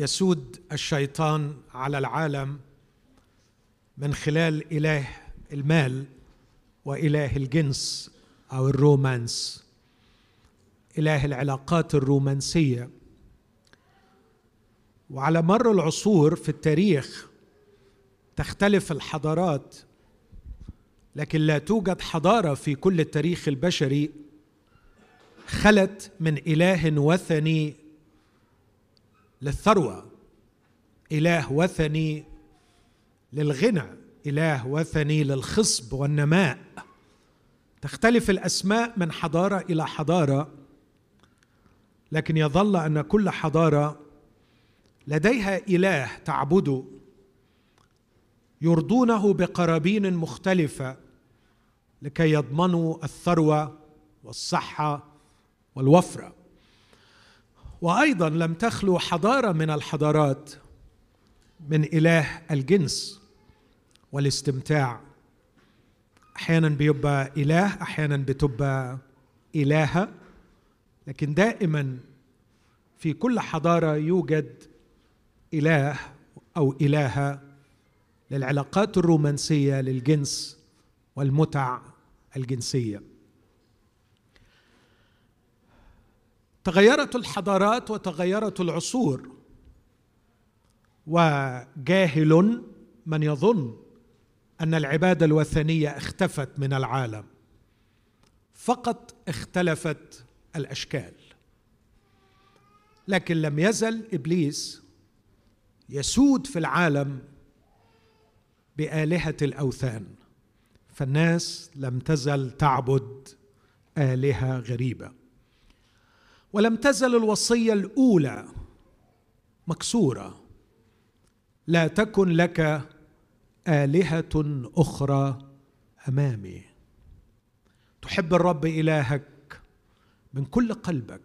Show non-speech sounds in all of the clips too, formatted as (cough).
يسود الشيطان على العالم من خلال إله المال وإله الجنس أو الرومانس. إله العلاقات الرومانسية. وعلى مر العصور في التاريخ تختلف الحضارات لكن لا توجد حضارة في كل التاريخ البشري خلت من إله وثني للثروة. إله وثني للغنى إله وثني للخصب والنماء. تختلف الأسماء من حضارة إلى حضارة لكن يظل أن كل حضارة لديها إله تعبده يرضونه بقرابين مختلفة لكي يضمنوا الثروة والصحة والوفرة. وأيضا لم تخلو حضارة من الحضارات من إله الجنس والاستمتاع. أحيانا بيبقى إله أحيانا بتبقى إلهة. لكن دائما في كل حضارة يوجد إله أو إلهة للعلاقات الرومانسية للجنس والمتع الجنسية. تغيرت الحضارات وتغيرت العصور. وجاهل من يظن أن العبادة الوثنية اختفت من العالم. فقط اختلفت الأشكال. لكن لم يزل إبليس يسود في العالم بآلهة الأوثان. فالناس لم تزل تعبد آلهة غريبة. ولم تزل الوصية الأولى مكسورة. لا تكن لك آلهة أخرى أمامي. تحب الرب إلهك من كل قلبك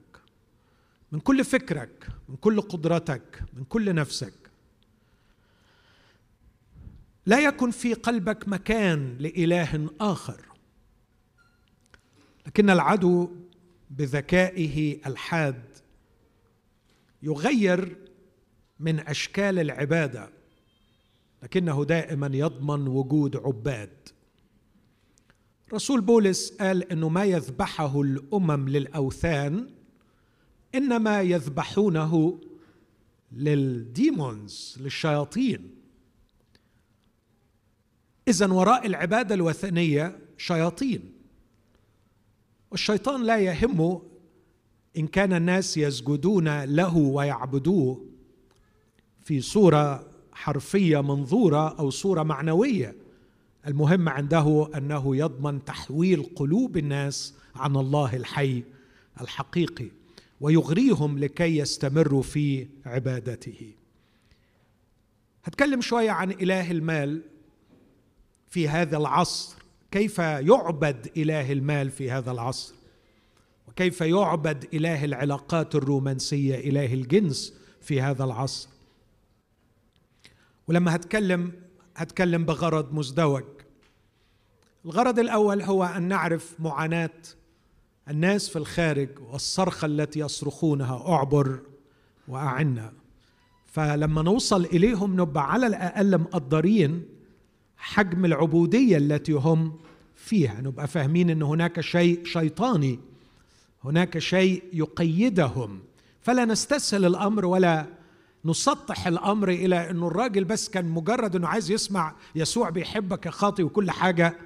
من كل فكرك من كل قدرتك من كل نفسك. لا يكن في قلبك مكان لإله آخر. لكن العدو بذكائه الحاد. يغير من أشكال العبادة لكنه دائما يضمن وجود عباد. رسول بولس قال إنه ما يذبحه الأمم للأوثان إنما يذبحونه للديمونز للشياطين. اذا وراء العبادة الوثنية شياطين. والشيطان لا يهمه إن كان الناس يسجدون له ويعبدوه في صورة حرفية منظورة أو صورة معنوية. المهم عنده أنه يضمن تحويل قلوب الناس عن الله الحي الحقيقي ويغريهم لكي يستمروا في عبادته. هتكلم شوية عن إله المال في هذا العصر. كيف يعبد إله المال في هذا العصر؟ وكيف يعبد إله العلاقات الرومانسية إله الجنس في هذا العصر؟ ولما هتكلم هتكلم بغرض مزدوج. الغرض الأول هو أن نعرف معاناة الناس في الخارج والصرخة التي يصرخونها اعبر وأعنا. فلما نوصل إليهم نبقى على الأقل مقدرين حجم العبودية التي هم فيها. نبقى فاهمين إن هناك شيء شيطاني. هناك شيء يقيدهم. فلا نستسهل الأمر ولا نسطح الأمر إلى انه الراجل بس كان مجرد إنه عايز يسمع يسوع بيحبك يا خاطي وكل حاجة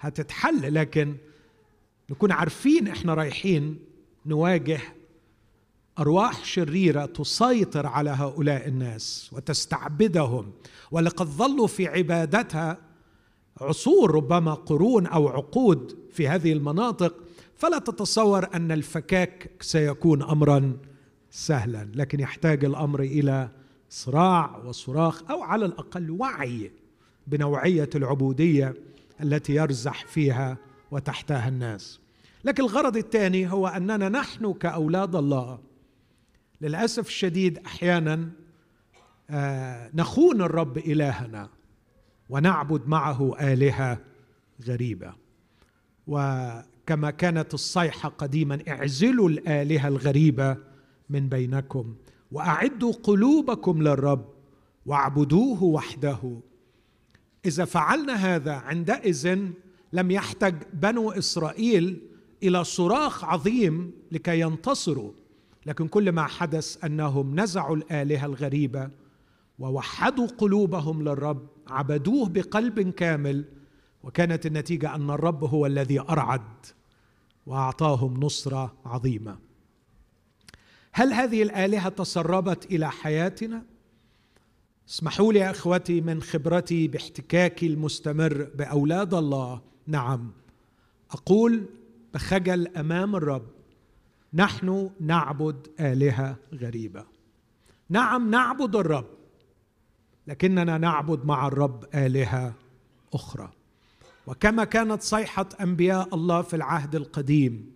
هتتحل. لكن نكون عارفين إحنا رايحين نواجه أرواح شريرة تسيطر على هؤلاء الناس وتستعبدهم. ولقد ظلوا في عبادتها عصور ربما قرون أو عقود في هذه المناطق. فلا تتصور أن الفكاك سيكون امرا سهلا لكن يحتاج الأمر إلى صراع وصراخ أو على الأقل وعي بنوعية العبودية التي يرزح فيها وتحتها الناس. لكن الغرض الثاني هو أننا نحن كأولاد الله للأسف الشديد أحيانا آه، نخون الرب إلهنا ونعبد معه آلهة غريبة. وكما كانت الصيحة قديما اعزلوا الآلهة الغريبة من بينكم وأعدوا قلوبكم للرب واعبدوه وحده. إذا فعلنا هذا عندئذ لم يحتج بنو إسرائيل إلى صراخ عظيم لكي ينتصروا. لكن كل ما حدث أنهم نزعوا الآلهة الغريبة ووحدوا قلوبهم للرب عبدوه بقلب كامل وكانت النتيجة أن الرب هو الذي أرعد وأعطاهم نصرة عظيمة. هل هذه الآلهة تسربت إلى حياتنا؟ اسمحوا لي يا إخوتي من خبرتي باحتكاكي المستمر بأولاد الله. نعم أقول بخجل أمام الرب نحن نعبد آلهة غريبة. نعم نعبد الرب لكننا نعبد مع الرب آلهة أخرى. وكما كانت صيحة أنبياء الله في العهد القديم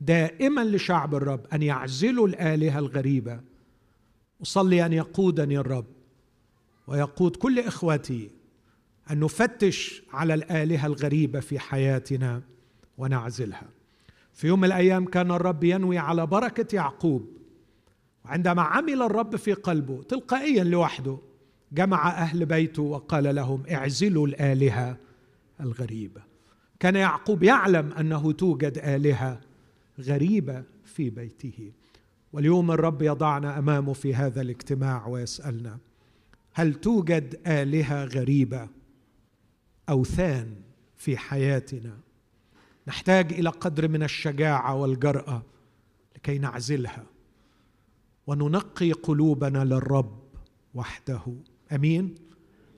دائما لشعب الرب أن يعزلوا الآلهة الغريبة. أصلي أن يقودني الرب ويقود كل إخوتي أن نفتش على الآلهة الغريبة في حياتنا ونعزلها. في يوم من الأيام كان الرب ينوي على بركة يعقوب. وعندما عمل الرب في قلبه تلقائيا لوحده جمع أهل بيته وقال لهم اعزلوا الآلهة الغريبه كان يعقوب يعلم أنه توجد آلهة غريبة في بيته. واليوم الرب يضعنا أمامه في هذا الاجتماع ويسألنا هل توجد آلهة غريبة اوثان في حياتنا؟ نحتاج إلى قدر من الشجاعة والجرأة لكي نعزلها وننقي قلوبنا للرب وحده. آمين.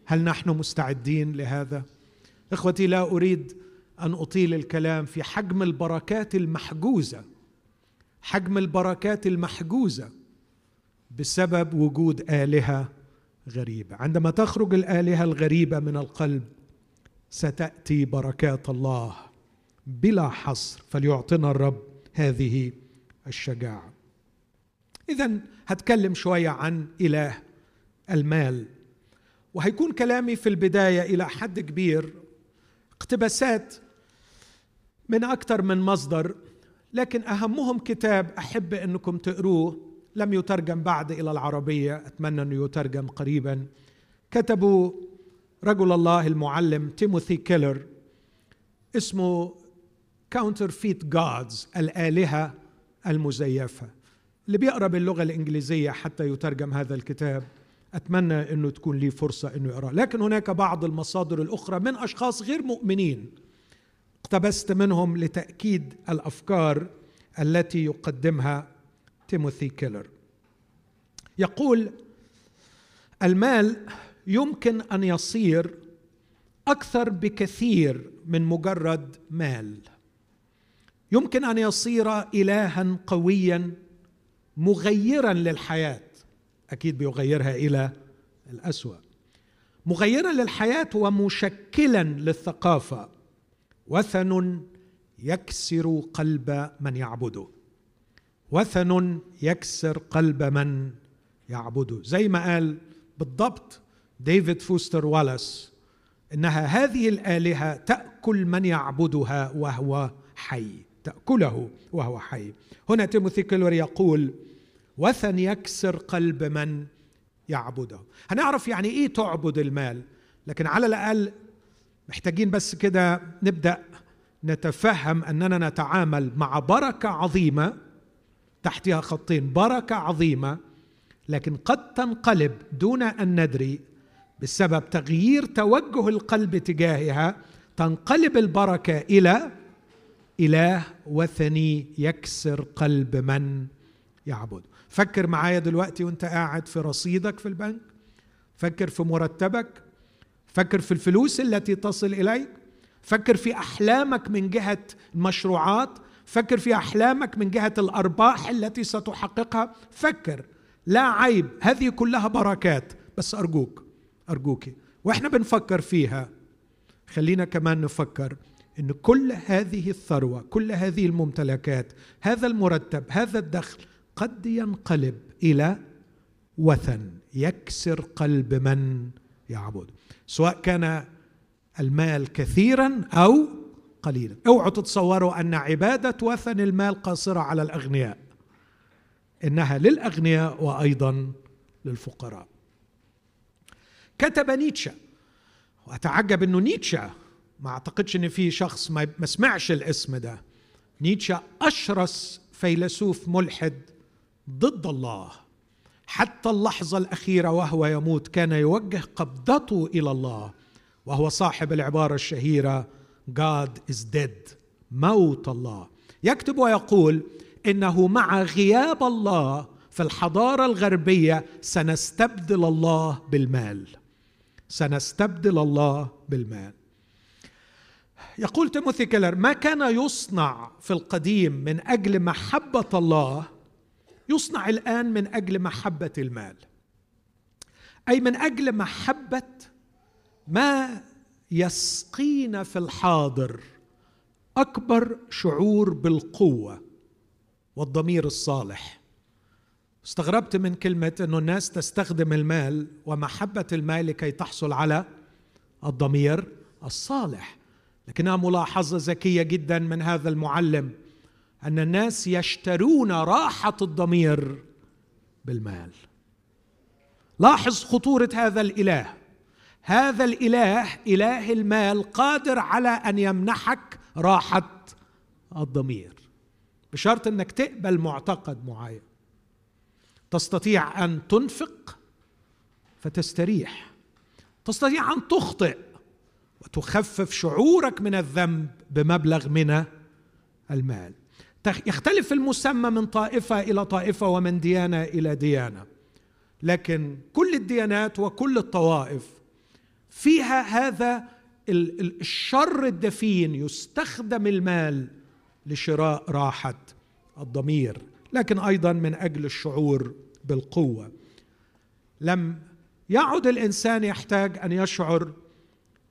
هل نحن مستعدين لهذا؟ إخوتي لا أريد أن أطيل الكلام في حجم البركات المحجوزة. حجم البركات المحجوزة بسبب وجود آلهة غريبة. عندما تخرج الآلهة الغريبة من القلب ستأتي بركات الله. بلا حصر فليعطنا الرب هذه الشجاعة. اذا هتكلم شوية عن إله المال وهيكون كلامي في البداية إلى حد كبير اقتباسات من أكثر من مصدر لكن أهمهم كتاب أحب إنكم تقروه لم يترجم بعد إلى العربية أتمنى إنه يترجم قريبا. كتبوا رجل الله المعلم تيموثي كيلر اسمه counterfeit gods الآلهة المزيفة. اللي بيقرأ باللغة الإنجليزية حتى يترجم هذا الكتاب أتمنى أنه تكون لي فرصة أنه يقرأ. لكن هناك بعض المصادر الأخرى من أشخاص غير مؤمنين. اقتبست منهم لتأكيد الأفكار التي يقدمها تيموثي كيلر. يقول المال يمكن أن يصير أكثر بكثير من مجرد مال. يمكن أن يصير إلها قويا مغيرا للحياة. أكيد بيغيرها إلى الأسوأ. مغيرا للحياة ومشكلا للثقافة. وثن يكسر قلب من يعبده. وثن يكسر قلب من يعبده. زي ما قال بالضبط ديفيد فوستر والاس إنها هذه الآلهة تأكل من يعبدها وهو حي. تأكله وهو حي. هنا تيموثي كيلر يقول وثن يكسر قلب من يعبده. هنعرف يعني إيه تعبد المال لكن على الأقل محتاجين بس كده نبدأ نتفهم أننا نتعامل مع بركة عظيمة تحتها خطين بركة عظيمة لكن قد تنقلب دون أن ندري بسبب تغيير توجه القلب تجاهها تنقلب البركة إلى إله وثني يكسر قلب من يعبد. فكر معايا دلوقتي وانت قاعد في رصيدك في البنك فكر في مرتبك فكر في الفلوس التي تصل إليك فكر في أحلامك من جهة المشروعات فكر في أحلامك من جهة الأرباح التي ستحققها. فكر. لا عيب هذه كلها بركات. بس أرجوك ارجوك وإحنا بنفكر فيها. خلينا كمان نفكر. إن كل هذه الثروة كل هذه الممتلكات هذا المرتب هذا الدخل قد ينقلب إلى وثن يكسر قلب من يعبد سواء كان المال كثيرا أو قليلا. أوعوا تتصوروا أن عبادة وثن المال قاصرة على الأغنياء إنها للأغنياء وأيضا للفقراء. كتب نيتشه وأتعجب إنه نيتشه ما أعتقدش إن في شخص ما سمعش الاسم ده. نيتشه أشرس فيلسوف ملحد ضد الله. حتى اللحظة الأخيرة وهو يموت كان يوجه قبضته إلى الله. وهو صاحب العبارة الشهيرة God is dead. موت الله. يكتب ويقول إنه مع غياب الله في الحضارة الغربية سنستبدل الله بالمال. سنستبدل الله بالمال. يقول تيموثي كيلر ما كان يصنع في القديم من أجل محبة الله يصنع الآن من أجل محبة المال. أي من أجل محبة ما يسقينا في الحاضر أكبر شعور بالقوة والضمير الصالح. استغربت من كلمة إنه الناس تستخدم المال ومحبة المال لكي تحصل على الضمير الصالح. لكنها ملاحظة ذكية جدا من هذا المعلم أن الناس يشترون راحة الضمير بالمال. لاحظ خطورة هذا الإله. هذا الإله إله المال قادر على أن يمنحك راحة الضمير. بشرط أنك تقبل معتقد معين. تستطيع أن تنفق فتستريح. تستطيع أن تخطئ. وتخفف شعورك من الذنب بمبلغ من المال. يختلف المسمى من طائفة إلى طائفة ومن ديانة إلى ديانة. لكن كل الديانات وكل الطوائف فيها هذا الشر الدفين يستخدم المال لشراء راحة الضمير لكن أيضا من أجل الشعور بالقوة. لم يعد الإنسان يحتاج أن يشعر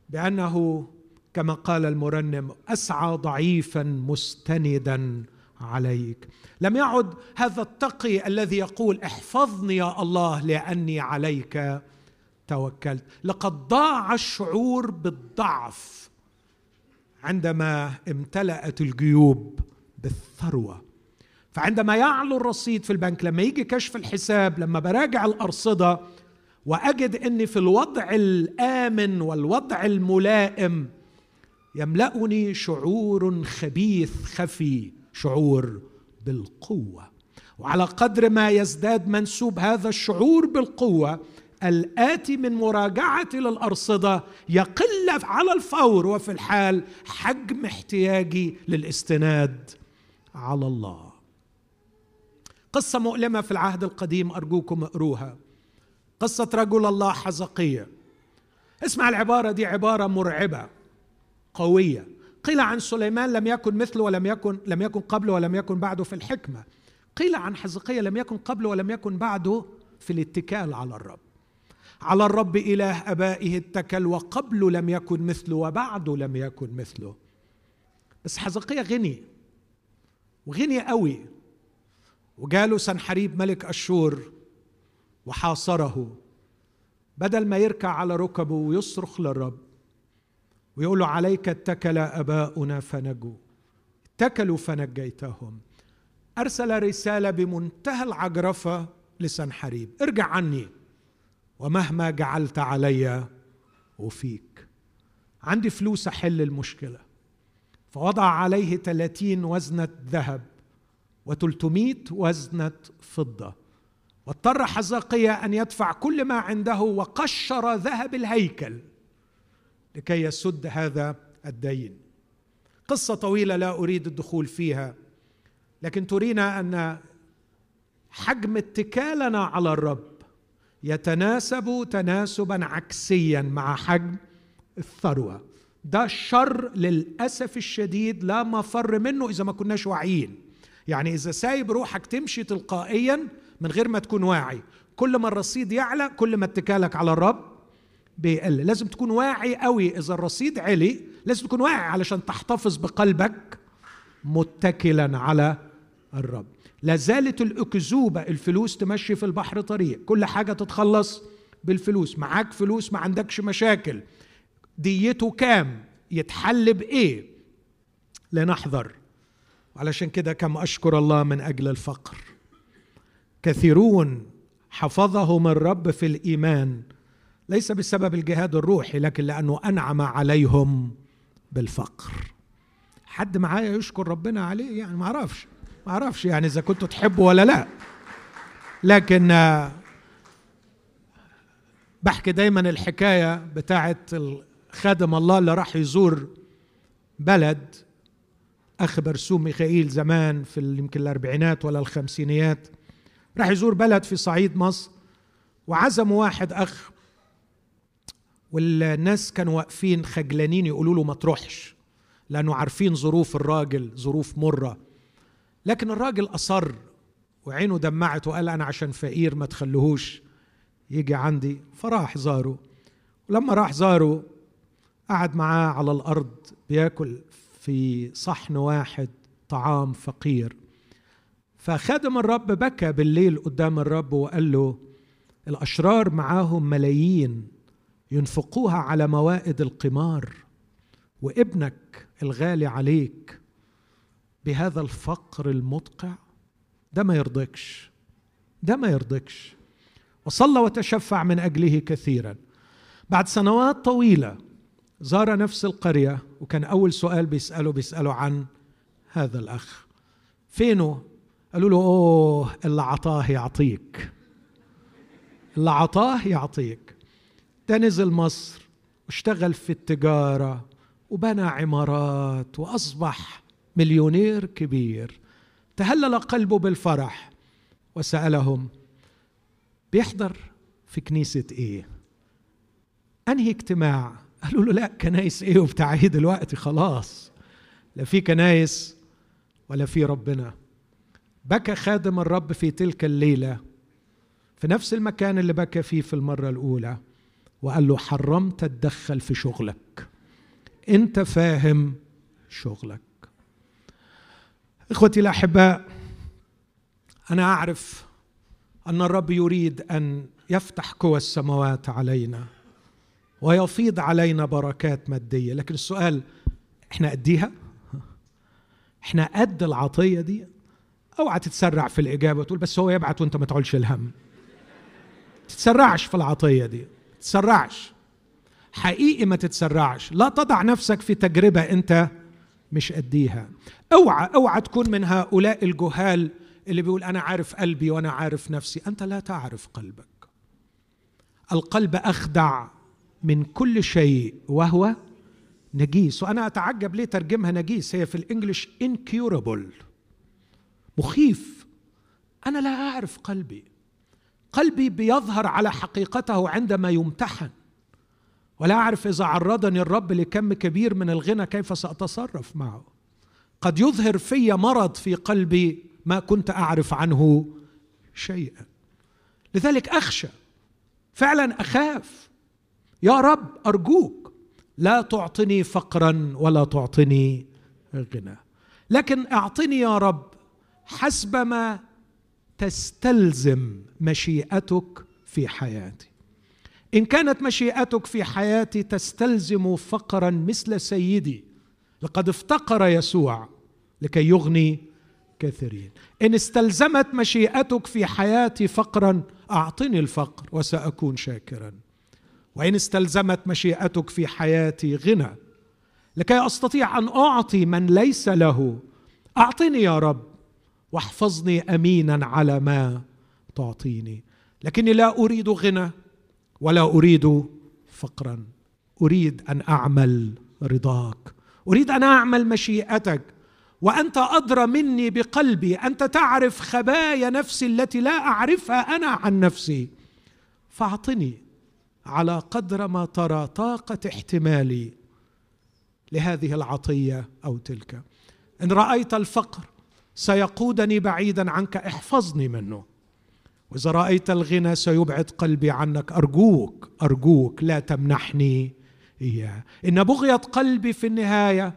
بأنه كما قال المرنم أسعى ضعيفا مستندا عليك. لم يعد هذا التقي الذي يقول احفظني يا الله لأني عليك توكلت. لقد ضاع الشعور بالضعف عندما امتلأت الجيوب بالثروة. فعندما يعلو الرصيد في البنك لما يجي كشف الحساب لما براجع الأرصدة وأجد إني في الوضع الآمن والوضع الملائم يملأني شعور خبيث خفي شعور بالقوة. وعلى قدر ما يزداد منسوب هذا الشعور بالقوة الاتي من مراجعة للأرصدة يقل على الفور وفي الحال حجم احتياجي للاستناد على الله. قصة مؤلمة في العهد القديم أرجوكم اقروها. قصة رجل الله حزقية. اسمع العبارة دي عبارة مرعبة قوية. قيل عن سليمان لم يكن مثله ولم يكن لم يكن قبله ولم يكن بعده في الحكمة. قيل عن حزقية لم يكن قبله ولم يكن بعده في الاتكال على الرب. على الرب إله أبائه اتكل وقبله لم يكن مثله وبعده لم يكن مثله. بس حزقية غني وغني قوي. وجاله سنحريب ملك أشور وحاصره بدل ما يركع على ركبه ويصرخ للرب ويقول له عليك اتكل أباؤنا فنجوا اتكلوا فنجيتهم. أرسل رسالة بمنتهى العجرفة لسنحريب ارجع عني ومهما جعلت علي وفيك عندي فلوس أحل المشكلة. فوضع عليه 30 وزنة ذهب و300 وزنة فضة. واضطر حزقية أن يدفع كل ما عنده وقشر ذهب الهيكل لكي يسد هذا الدين. قصة طويلة لا أريد الدخول فيها لكن ترينا أن حجم اتكالنا على الرب يتناسب تناسبا عكسيا مع حجم الثروة. ده شر للأسف الشديد لا مفر منه إذا ما كناش واعيين. يعني إذا سايب روحك تمشي تلقائيا من غير ما تكون واعي. كل ما الرصيد يعلى كل ما اتكالك على الرب بيقل. لازم تكون واعي قوي. إذا الرصيد علي لازم تكون واعي علشان تحتفظ بقلبك متكلا على الرب. لا زالت الأكذوبة الفلوس تمشي في البحر طريق. كل حاجة تتخلص بالفلوس. معاك فلوس ما عندكش مشاكل. ديته كام؟ يتحل بإيه؟ لنحذر. علشان كده كم أشكر الله من أجل الفقر. كثيرون حفظهم الرب في الإيمان. ليس بسبب الجهاد الروحي لكن لأنه أنعم عليهم بالفقر. حد معايا يشكر ربنا عليه؟ يعني ما أعرفش ما أعرفش يعني إذا كنتوا تحبوا ولا لا. لكن آه، بحكي دايما الحكاية بتاعت خادم الله اللي راح يزور بلد أخ برسوم ميخائيل زمان في يمكن الأربعينات ولا الخمسينيات. راح يزور بلد في صعيد مصر وعزموا واحد أخ والناس كانوا واقفين خجلانين يقولوا له ما تروحش لأنه عارفين ظروف الراجل ظروف مرة. لكن الراجل أصر وعينه دمعت وقال أنا عشان فقير ما تخلوهوش يجي عندي. فراح زاره. ولما راح زاره قعد معاه على الأرض بياكل في صحن واحد طعام فقير. فخادم الرب بكى بالليل قدام الرب وقال له الأشرار معاهم ملايين ينفقوها على موائد القمار وابنك الغالي عليك بهذا الفقر المدقع. ده ما يرضيكش ده ما يرضيكش وصلى وتشفع من أجله كثيرا. بعد سنوات طويلة زار نفس القرية وكان أول سؤال بيسأله بيسأله عن هذا الأخ. فينه؟ قالوا له أوه اللي عطاه يعطيك. اللي عطاه يعطيك. ده نزل مصر واشتغل في التجارة وبنى عمارات وأصبح مليونير كبير. تهلل قلبه بالفرح وسألهم بيحضر في كنيسة إيه؟ أنهي اجتماع؟ قالوا له لا كنايس إيه وبتاع إيه دلوقتي خلاص. لا في كنايس ولا في ربنا. بكى خادم الرب في تلك الليلة في نفس المكان اللي بكى فيه في المرة الأولى وقال له حرمت تتدخل في شغلك. أنت فاهم شغلك. إخوتي الأحباء أنا أعرف أن الرب يريد أن يفتح قوى السماوات علينا ويفيض علينا بركات مادية. لكن السؤال إحنا قديها إحنا قد العطية دي؟ أوعى تتسرع في الإجابة وتقول بس هو يبعت وأنت ما تعولش الهم. تتسرعش في العطية دي تتسرعش. حقيقي ما تتسرعش. لا تضع نفسك في تجربة أنت مش قديها. أوعى أوعى تكون من هؤلاء الجهال اللي بيقول أنا عارف قلبي وأنا عارف نفسي. أنت لا تعرف قلبك. القلب أخدع من كل شيء وهو نجيس. وأنا أتعجب ليه ترجمها نجيس؟ هي في الانجليش incurable. مخيف. أنا لا أعرف قلبي. قلبي بيظهر على حقيقته عندما يمتحن. ولا أعرف إذا عرضني الرب لكم كبير من الغنى كيف سأتصرف معه. قد يظهر في مرض في قلبي ما كنت أعرف عنه شيئا. لذلك أخشى. فعلا أخاف. يا رب أرجوك لا تعطني فقرا ولا تعطني غنى. لكن أعطني يا رب حسب ما تستلزم مشيئتك في حياتي. إن كانت مشيئتك في حياتي تستلزم فقرا مثل سيدي لقد افتقر يسوع لكي يغني كثيرين. إن استلزمت مشيئتك في حياتي فقرا أعطني الفقر وسأكون شاكرا. وإن استلزمت مشيئتك في حياتي غنى لكي أستطيع أن أعطي من ليس له أعطني يا رب واحفظني أمينا على ما تعطيني. لكني لا أريد غنى ولا أريد فقرا. أريد أن أعمل رضاك. أريد أن أعمل مشيئتك. وأنت أدرى مني بقلبي. أنت تعرف خبايا نفسي التي لا أعرفها أنا عن نفسي. فأعطني على قدر ما ترى طاقة احتمالي لهذه العطية أو تلك. إن رأيت الفقر سيقودني بعيدا عنك احفظني منه. وإذا رأيت الغنى سيبعد قلبي عنك. أرجوك أرجوك لا تمنحني إياه. إن بغية قلبي في النهاية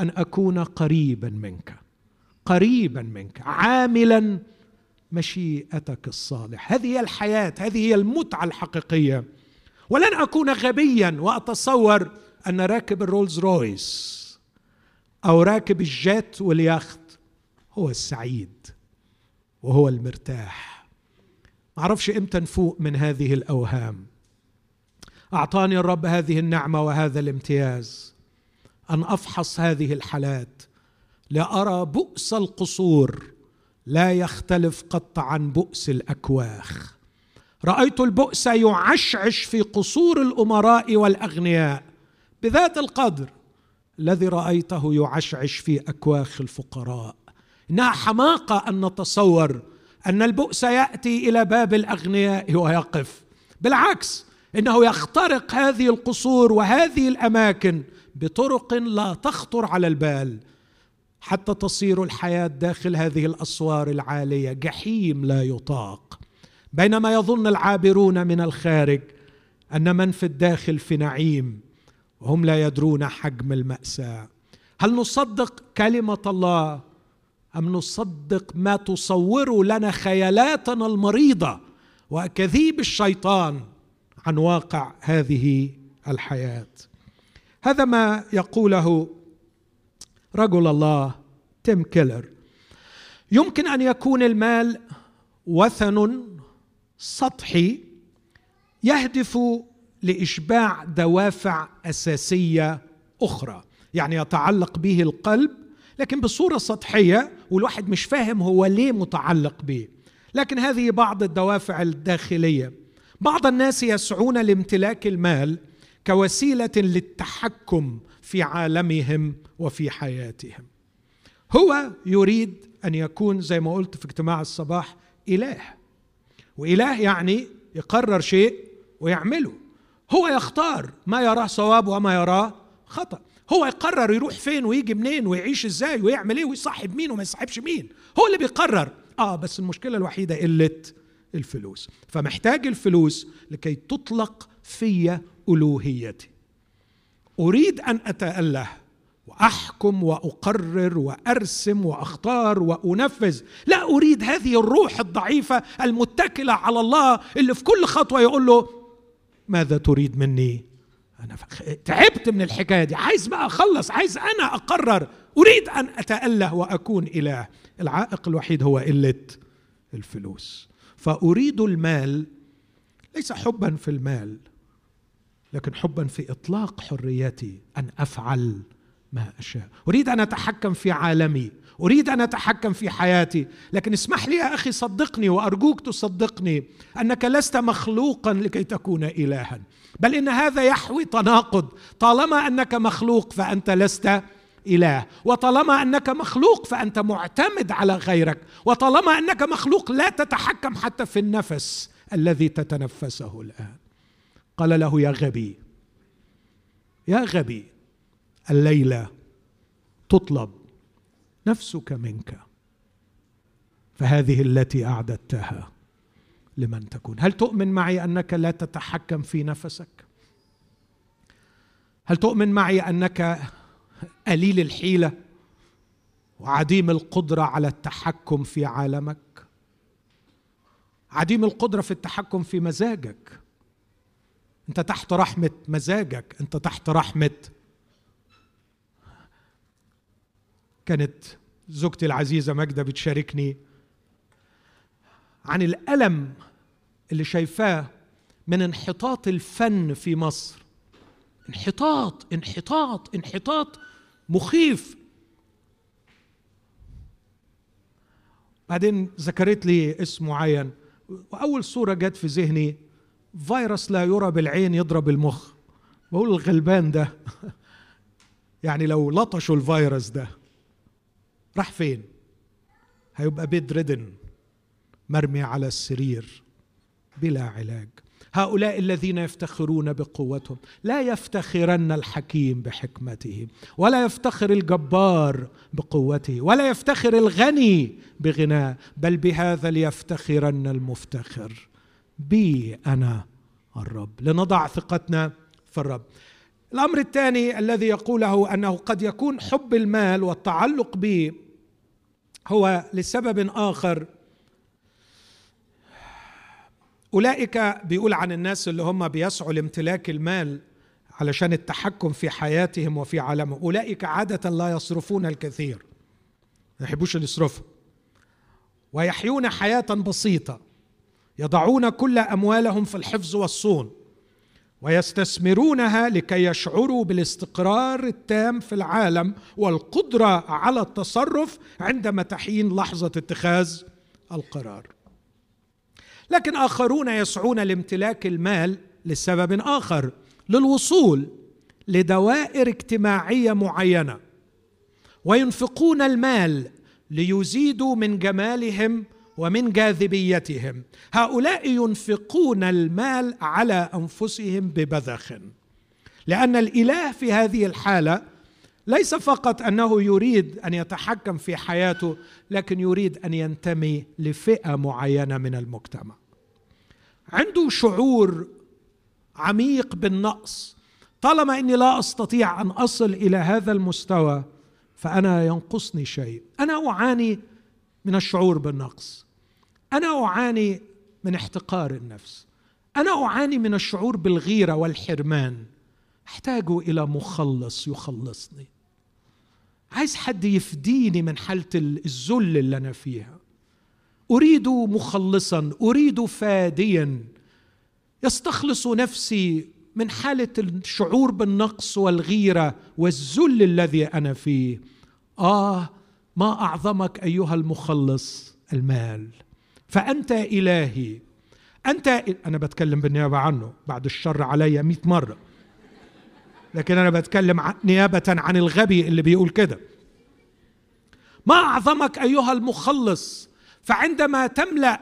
أن أكون قريبا منك قريبا منك عاملا مشيئتك الصالح هذه هي الحياة هذه هي المتعة الحقيقية. ولن أكون غبيا وأتصور أن راكب ال Rolls Royce أو راكب ال jet واليخت هو السعيد وهو المرتاح. معرفش إمتى نفوق من هذه الأوهام. أعطاني الرب هذه النعمة وهذا الامتياز أن أفحص هذه الحالات. لارى بؤس القصور لا يختلف قط عن بؤس الأكواخ. رأيت البؤس يعشعش في قصور الأمراء والأغنياء بذات القدر الذي رأيته يعشعش في أكواخ الفقراء. انها حماقه أن نتصور أن البؤس يأتي إلى باب الأغنياء ويقف. بالعكس إنه يخترق هذه القصور وهذه الأماكن بطرق لا تخطر على البال حتى تصير الحياة داخل هذه الأسوار العالية جحيم لا يطاق. بينما يظن العابرون من الخارج أن من في الداخل في نعيم وهم لا يدرون حجم المأساة. هل نصدق كلمة الله أم نصدق ما تصور لنا خيالاتنا المريضة واكاذيب الشيطان عن واقع هذه الحياة؟ هذا ما يقوله رجل الله تيم كيلر. يمكن أن يكون المال وثن سطحي يهدف لإشباع دوافع أساسية أخرى يعني يتعلق به القلب لكن بصورة سطحية والواحد مش فاهم هو ليه متعلق به لكن هذه بعض الدوافع الداخلية. بعض الناس يسعون لامتلاك المال كوسيلة للتحكم في عالمهم وفي حياتهم. هو يريد أن يكون زي ما قلت في اجتماع الصباح إله. وإله يعني يقرر شيء ويعمله. هو يختار ما يراه صواب وما يراه خطأ. هو يقرر يروح فين ويجي منين ويعيش إزاي ويعمل إيه ويصاحب مين وما يصاحبش مين. هو اللي بيقرر. آه بس المشكلة الوحيدة قلة الفلوس. فمحتاج الفلوس لكي تطلق في ألوهيتي. أريد أن أتأله وأحكم وأقرر وأرسم وأختار وأنفذ. لا أريد هذه الروح الضعيفة المتكلة على الله اللي في كل خطوة يقول له ماذا تريد مني؟ أنا تعبت من الحكاية دي. عايز بقى أخلص عايز أنا أقرر. أريد أن اتاله وأكون إله. العائق الوحيد هو قلة الفلوس. فأريد المال ليس حبا في المال لكن حبا في إطلاق حريتي أن أفعل ما أشاء. أريد أن أتحكم في عالمي. أريد أن أتحكم في حياتي. لكن اسمح لي يا أخي صدقني وأرجوك تصدقني أنك لست مخلوقا لكي تكون الها. بل إن هذا يحوي تناقض. طالما أنك مخلوق فأنت لست إله. وطالما أنك مخلوق فأنت معتمد على غيرك. وطالما أنك مخلوق لا تتحكم حتى في النفس الذي تتنفسه الآن. قال له يا غبي يا غبي الليلة تطلب نفسك منك. فهذه التي أعددتها. لمن تكون. هل تؤمن معي أنك لا تتحكم في نفسك؟ هل تؤمن معي أنك قليل الحيلة وعديم القدرة على التحكم في عالمك؟ عديم القدرة في التحكم في مزاجك. أنت تحت رحمة مزاجك. أنت تحت رحمة كانت زوجتي العزيزة ماجدة بتشاركني عن الألم اللي شايفاه من انحطاط الفن في مصر. انحطاط انحطاط انحطاط مخيف. بعدين ذكرت لي اسم معين. وأول صورة جت في ذهني فيروس لا يرى بالعين يضرب المخ. بقول الغلبان ده. (laughs) يعني لو لطشوا الفيروس ده راح فين؟ هيبقى بيد ردن مرمي على السرير بلا علاج. هؤلاء الذين يفتخرون بقوتهم لا يفتخرن الحكيم بحكمته ولا يفتخر الجبار بقوته ولا يفتخر الغني بغناه بل بهذا ليفتخرن المفتخر بي أنا الرب. لنضع ثقتنا في الرب. الأمر الثاني الذي يقوله أنه قد يكون حب المال والتعلق به هو لسبب آخر أولئك بيقول عن الناس اللي هم بيسعوا لامتلاك المال علشان التحكم في حياتهم وفي عالمهم. أولئك عادة لا يصرفون الكثير. ما يحبوش يصرفوا. ويحيون حياة بسيطة. يضعون كل أموالهم في الحفظ والصون. ويستثمرونها لكي يشعروا بالاستقرار التام في العالم والقدرة على التصرف عندما تحين لحظة اتخاذ القرار. لكن آخرون يسعون لامتلاك المال لسبب آخر للوصول لدوائر اجتماعية معينة وينفقون المال ليزيدوا من جمالهم ومن جاذبيتهم. هؤلاء ينفقون المال على أنفسهم ببذخ لأن الإله في هذه الحالة ليس فقط أنه يريد أن يتحكم في حياته لكن يريد أن ينتمي لفئة معينة من المجتمع. عنده شعور عميق بالنقص. طالما إني لا أستطيع أن أصل إلى هذا المستوى فأنا ينقصني شيء. أنا أعاني من الشعور بالنقص. أنا أعاني من احتقار النفس. أنا أعاني من الشعور بالغيرة والحرمان. أحتاج إلى مخلص يخلصني. عايز حد يفديني من حالة الذل اللي أنا فيها. أريد مخلصا أريد فاديا. يستخلص نفسي من حالة الشعور بالنقص والغيرة والذل الذي أنا فيه. آه ما أعظمك أيها المخلص المال. فأنت إلهي. أنت أنا بتكلم بالنيابة عنه. بعد الشر علي مئة مرة. لكن أنا بتكلم نيابة عن الغبي اللي بيقول كده. ما أعظمك أيها المخلص فعندما تملأ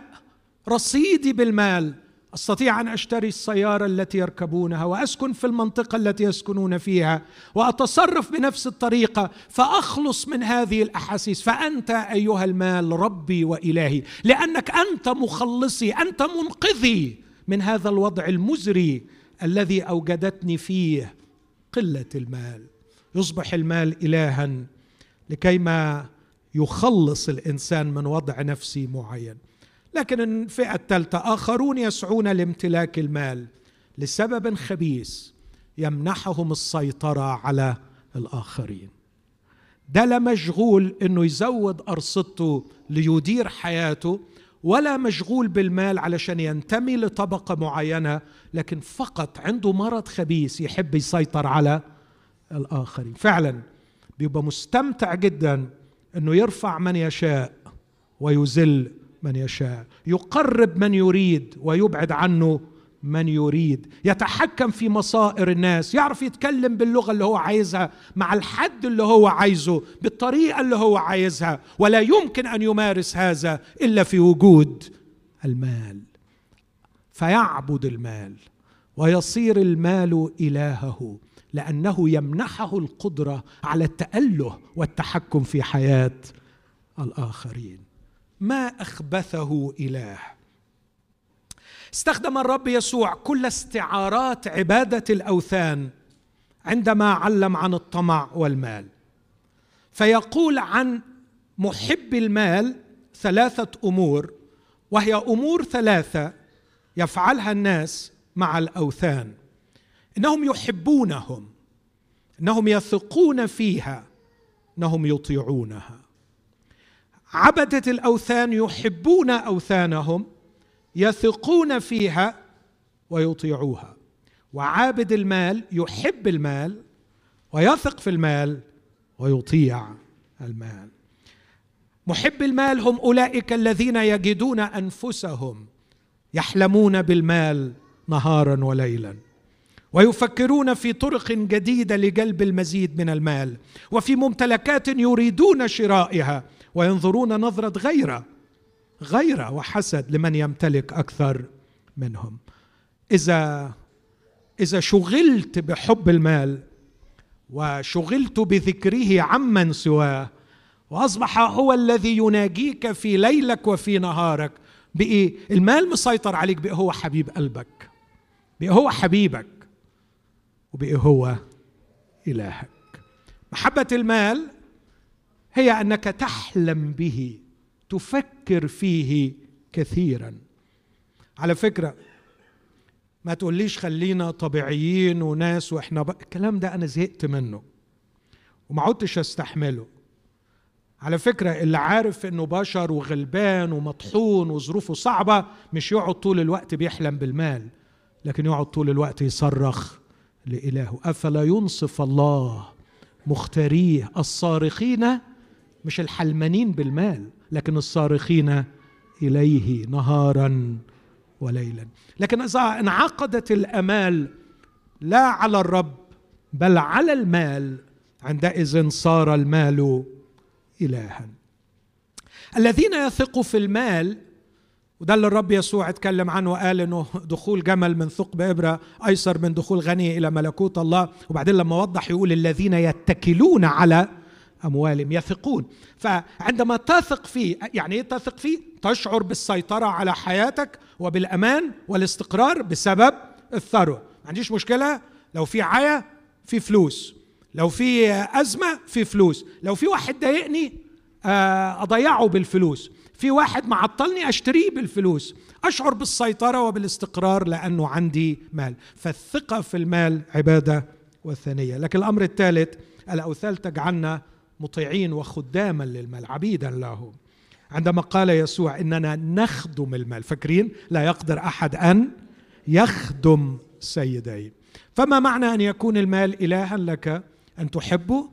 رصيدي بالمال أستطيع أن أشتري السيارة التي يركبونها وأسكن في المنطقة التي يسكنون فيها وأتصرف بنفس الطريقة فأخلص من هذه الأحاسيس. فأنت أيها المال ربي وإلهي لأنك أنت مخلصي أنت منقذي من هذا الوضع المزري الذي أوجدتني فيه. قلة المال. يصبح المال الها لكيما يخلص الإنسان من وضع نفسي معين. لكن الفئة الثالثة آخرون يسعون لامتلاك المال لسبب خبيث يمنحهم السيطرة على الآخرين. ده لا مشغول إنه يزود أرصدته ليدير حياته ولا مشغول بالمال علشان ينتمي لطبقة معينة لكن فقط عنده مرض خبيث يحب يسيطر على الآخرين. فعلا بيبقى مستمتع جدا إنه يرفع من يشاء ويذل من يشاء يقرب من يريد ويبعد عنه من يريد. يتحكم في مصائر الناس يعرف يتكلم باللغة اللي هو عايزها مع الحد اللي هو عايزه بالطريقة اللي هو عايزها. ولا يمكن أن يمارس هذا إلا في وجود المال. فيعبد المال ويصير المال إلهه لأنه يمنحه القدرة على التأله والتحكم في حياة الآخرين. ما أخبثه إله؟ استخدم الرب يسوع كل استعارات عبادة الأوثان عندما علم عن الطمع والمال. فيقول عن محب المال ثلاثة أمور وهي أمور ثلاثة يفعلها الناس مع الأوثان. إنهم يحبونهم إنهم يثقون فيها إنهم يطيعونها. عبدة الأوثان يحبون أوثانهم يثقون فيها ويطيعوها. وعابد المال يحب المال ويثق في المال ويطيع المال. محب المال هم أولئك الذين يجدون أنفسهم يحلمون بالمال نهارا وليلا ويفكرون في طرق جديدة لجلب المزيد من المال وفي ممتلكات يريدون شرائها وينظرون نظرة غيره غيره وحسد لمن يمتلك أكثر منهم. إذا إذا شغلت بحب المال وشغلت بذكره عمن سواه وأصبح هو الذي يناجيك في ليلك وفي نهارك بقي المال مسيطر عليك بقي هو حبيب قلبك. بقي هو حبيبك؟ وبقي هو إلهك. محبة المال هي أنك تحلم به. تفكر فيه كثيرا. على فكرة ما تقوليش خلينا طبيعيين وناس وإحنا ب... الكلام ده أنا زهقت منه وما عدتش أستحمله. على فكرة اللي عارف إنه بشر وغلبان ومطحون وظروفه صعبة مش يقعد طول الوقت بيحلم بالمال لكن يقعد طول الوقت يصرخ لإلهه. أفلا ينصف الله مختاريه الصارخين مش الحلمانين بالمال؟ لكن الصارخين إليه نهارا وليلا. لكن إذا انعقدت الأمال لا على الرب بل على المال عندئذ صار المال إلها. الذين يثقوا في المال وده اللي الرب يسوع اتكلم عنه وقال إنه دخول جمل من ثقب إبرة أيسر من دخول غني إلى ملكوت الله. وبعدين لما وضح يقول الذين يتكلون على أموالهم يثقون. فعندما تثق فيه يعني إيه تثق فيه تشعر بالسيطرة على حياتك وبالأمان والاستقرار بسبب الثروة. ما عنديش مشكلة. لو في عيا في فلوس. لو في أزمة في فلوس. لو في واحد ضايقني آه، أضيعه بالفلوس. في واحد معطلني أشتريه بالفلوس. أشعر بالسيطرة وبالاستقرار لأنه عندي مال. فالثقة في المال عبادة وثنية. لكن الأمر الثالث الاوثال تجعلنا مطيعين وخداما للمال عبيدا له. عندما قال يسوع إننا نخدم المال فاكرين؟ لا يقدر أحد أن يخدم سيدين فما معنى أن يكون المال إلها لك؟ أن تحبه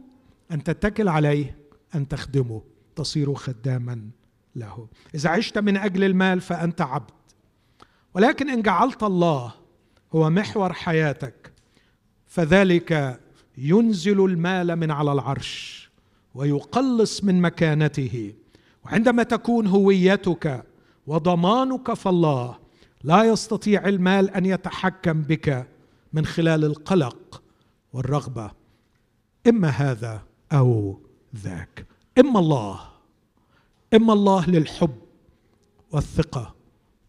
أن تتكل عليه أن تخدمه. تصير خداما له. إذا عشت من أجل المال فأنت عبد. ولكن إن جعلت الله هو محور حياتك فذلك ينزل المال من على العرش. ويقلص من مكانته. وعندما تكون هويتك وضمانك في الله لا يستطيع المال أن يتحكم بك من خلال القلق والرغبة. إما هذا أو ذاك. إما الله. إما الله للحب والثقة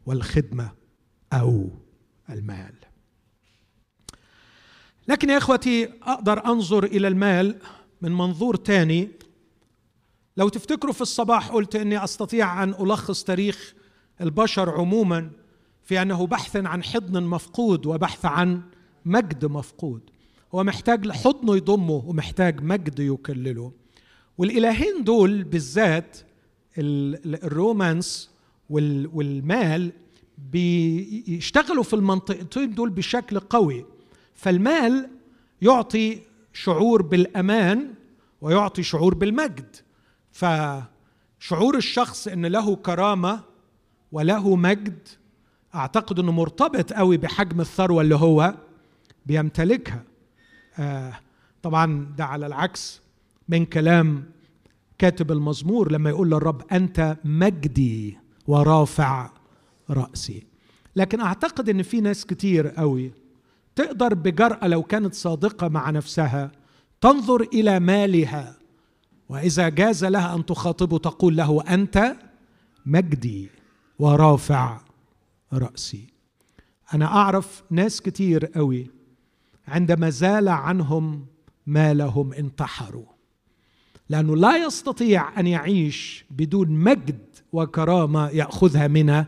والخدمة أو المال. لكن يا إخوتي أقدر أنظر إلى المال من منظور تاني. لو تفتكروا في الصباح قلت إني أستطيع أن ألخص تاريخ البشر عموما في أنه بحث عن حضن مفقود وبحث عن مجد مفقود. هو محتاج لحضنه يضمه ومحتاج مجد يكلله. والإلهين دول بالذات الرومانس والمال بيشتغلوا في المنطقتين دول بشكل قوي. فالمال يعطي شعور بالأمان ويعطي شعور بالمجد. فشعور الشخص إن له كرامة وله مجد أعتقد إنه مرتبط قوي بحجم الثروة اللي هو بيمتلكها. آه طبعا ده على العكس من كلام كاتب المزمور لما يقول للرب أنت مجدي ورافع رأسي. لكن أعتقد إن في ناس كتير قوي تقدر بجرأة لو كانت صادقة مع نفسها تنظر إلى مالها وإذا جاز لها أن تخاطبه تقول له أنت مجدي ورافع رأسي. أنا أعرف ناس كتير قوي عندما زال عنهم مالهم انتحروا. لأنه لا يستطيع أن يعيش بدون مجد وكرامة يأخذها من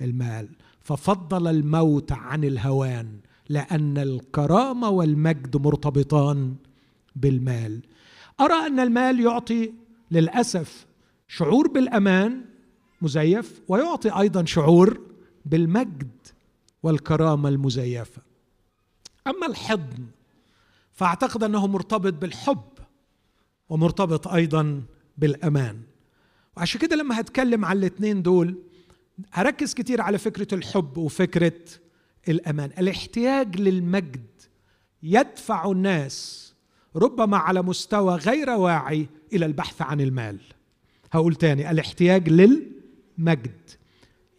المال. ففضل الموت عن الهوان لأن الكرامة والمجد مرتبطان بالمال. أرى أن المال يعطي للأسف شعور بالأمان مزيف ويعطي أيضا شعور بالمجد والكرامة المزيفة. أما الحضن فأعتقد أنه مرتبط بالحب ومرتبط أيضا بالأمان. وعشان كده لما هتكلم على الاثنين دول هركز كتير على فكرة الحب وفكرة الأمان. الاحتياج للمجد يدفع الناس ربما على مستوى غير واعي إلى البحث عن المال. هقول تاني الاحتياج للمجد.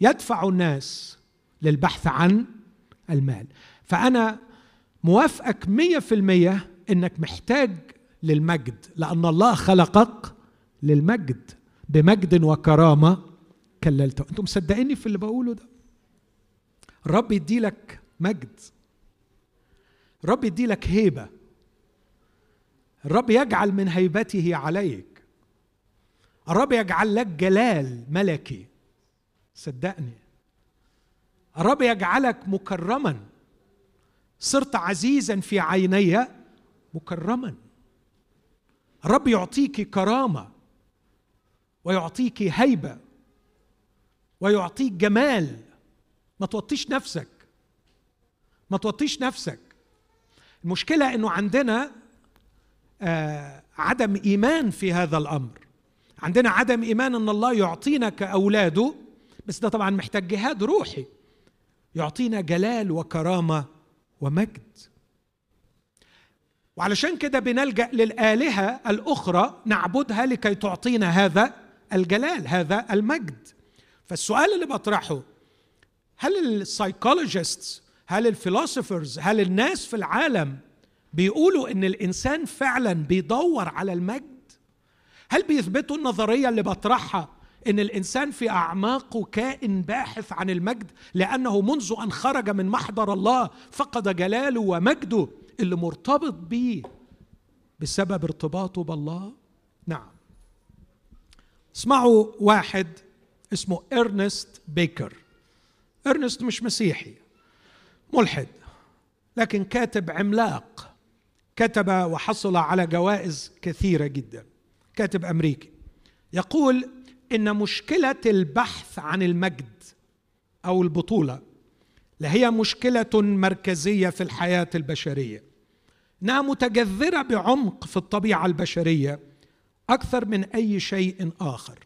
يدفع الناس للبحث عن المال. فأنا موافقك مية في المية إنك محتاج للمجد لأن الله خلقك للمجد. بمجد وكرامة كللته. أنتم مصدقيني في اللي بقوله ده؟ الرب يدي لك مجد. الرب يدي لك هيبة. الرب يجعل من هيبته عليك. الرب يجعل لك جلال ملكي. صدقني. الرب يجعلك مكرما. صرت عزيزا في عيني مكرما. الرب يعطيك كرامة ويعطيك هيبة ويعطيك جمال. ما توطيش نفسك. ما توطيش نفسك. المشكلة إنه عندنا عدم إيمان في هذا الأمر. عندنا عدم إيمان أن الله يعطينا كاولاده بس ده طبعا محتاج جهاد روحي. يعطينا جلال وكرامة ومجد. وعلشان كده بنلجأ للآلهة الأخرى نعبدها لكي تعطينا هذا الجلال هذا المجد. فالسؤال اللي بطرحه هل ال psychologists هل ال philosophers هل الناس في العالم بيقولوا إن الإنسان فعلا بيدور على المجد؟ هل بيثبتوا النظرية اللي بطرحها إن الإنسان في أعماقه كائن باحث عن المجد لأنه منذ أن خرج من محضر الله فقد جلاله ومجده اللي مرتبط بيه بسبب ارتباطه بالله؟ نعم. اسمعوا واحد اسمه إرنست بيكر. إرنست مش مسيحي ملحد لكن كاتب عملاق. كتب وحصل على جوائز كثيرة جدا. كاتب أمريكي يقول إن مشكلة البحث عن المجد أو البطولة لهي مشكلة مركزية في الحياة البشرية. انها متجذرة بعمق في الطبيعة البشرية أكثر من أي شيء آخر.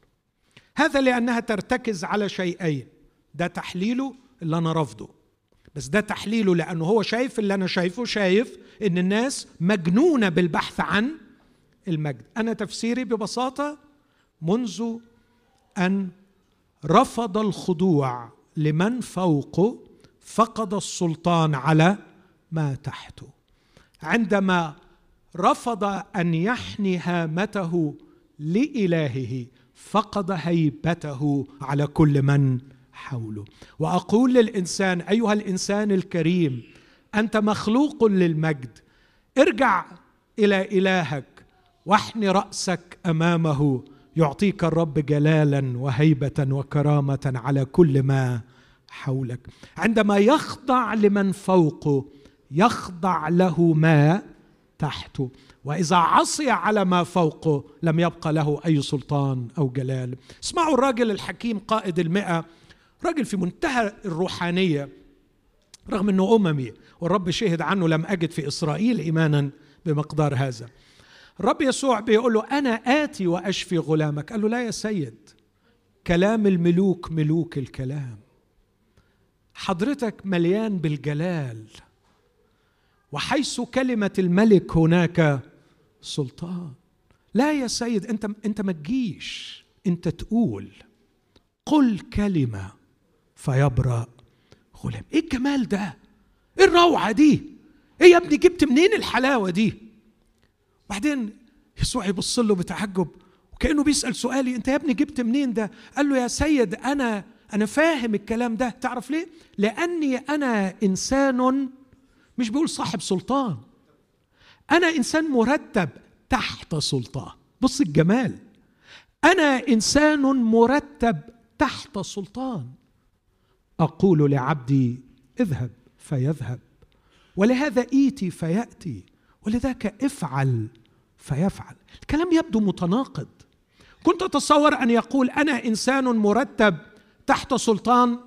هذا لأنها ترتكز على شيئين. ده تحليله اللي أنا رافضه. بس ده تحليله لأنه هو شايف اللي أنا شايفه شايف إن الناس مجنونة بالبحث عن المجد. أنا تفسيري ببساطة منذ أن رفض الخضوع لمن فوقه فقد السلطان على ما تحته. عندما رفض أن يحني هامته لإلهه فقد هيبته على كل من حوله. وأقول للإنسان أيها الإنسان الكريم أنت مخلوق للمجد. ارجع إلى إلهك واحن رأسك أمامه. يعطيك الرب جلالا وهيبة وكرامة على كل ما حولك. عندما يخضع لمن فوقه يخضع له ما تحته. وإذا عصي على ما فوقه لم يبقى له أي سلطان أو جلال. اسمعوا الراجل الحكيم قائد المئة. راجل في منتهى الروحانية رغم إنه أممي والرب شهد عنه لم أجد في إسرائيل إيمانا بمقدار هذا. الرب يسوع بيقول له أنا آتي وأشفي غلامك. قال له لا يا سيد كلام الملوك ملوك الكلام. حضرتك مليان بالجلال وحيث كلمة الملك هناك سلطان. لا يا سيد أنت أنت ما تجيش أنت تقول قل كلمة. فيبرأ غلام. إيه الجمال ده؟ إيه الروعة دي؟ إيه يا ابني جبت منين الحلاوة دي؟ بعدين يسوع يبص له بتعجب وكأنه بيسأل سؤالي أنت يا ابني جبت منين ده؟ قال له يا سيد أنا أنا فاهم الكلام ده. تعرف ليه؟ لأني أنا إنسان مش بيقول صاحب سلطان. أنا إنسان مرتب تحت سلطان. بص الجمال. أنا إنسان مرتب تحت سلطان. أقول لعبدي اذهب فيذهب ولهذا إيتي فيأتي ولذاك افعل فيفعل. الكلام يبدو متناقض. كنت أتصور أن يقول أنا إنسان مرتب تحت سلطان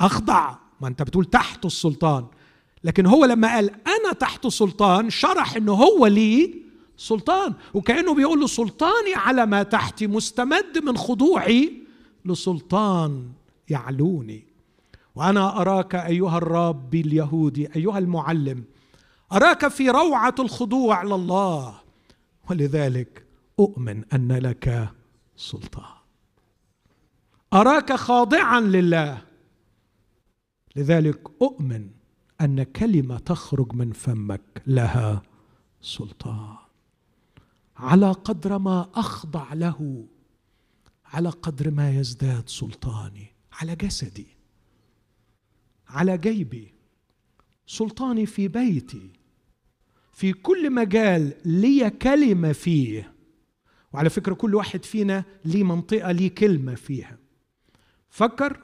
أخضع. ما أنت بتقول تحت السلطان لكن هو لما قال أنا تحت سلطان شرح إنه هو لي سلطان وكأنه بيقول له سلطاني على ما تحتي مستمد من خضوعي لسلطان يعلوني. وأنا اراك ايها الرب اليهودي ايها المعلم اراك في روعة الخضوع لله ولذلك اؤمن ان لك سلطان. اراك خاضعا لله لذلك اؤمن ان كلمة تخرج من فمك لها سلطان. على قدر ما اخضع له على قدر ما يزداد سلطاني على جسدي. على جيبي سلطاني في بيتي في كل مجال لي كلمة فيه. وعلى فكرة كل واحد فينا ليه منطقة ليه كلمة فيها. فكر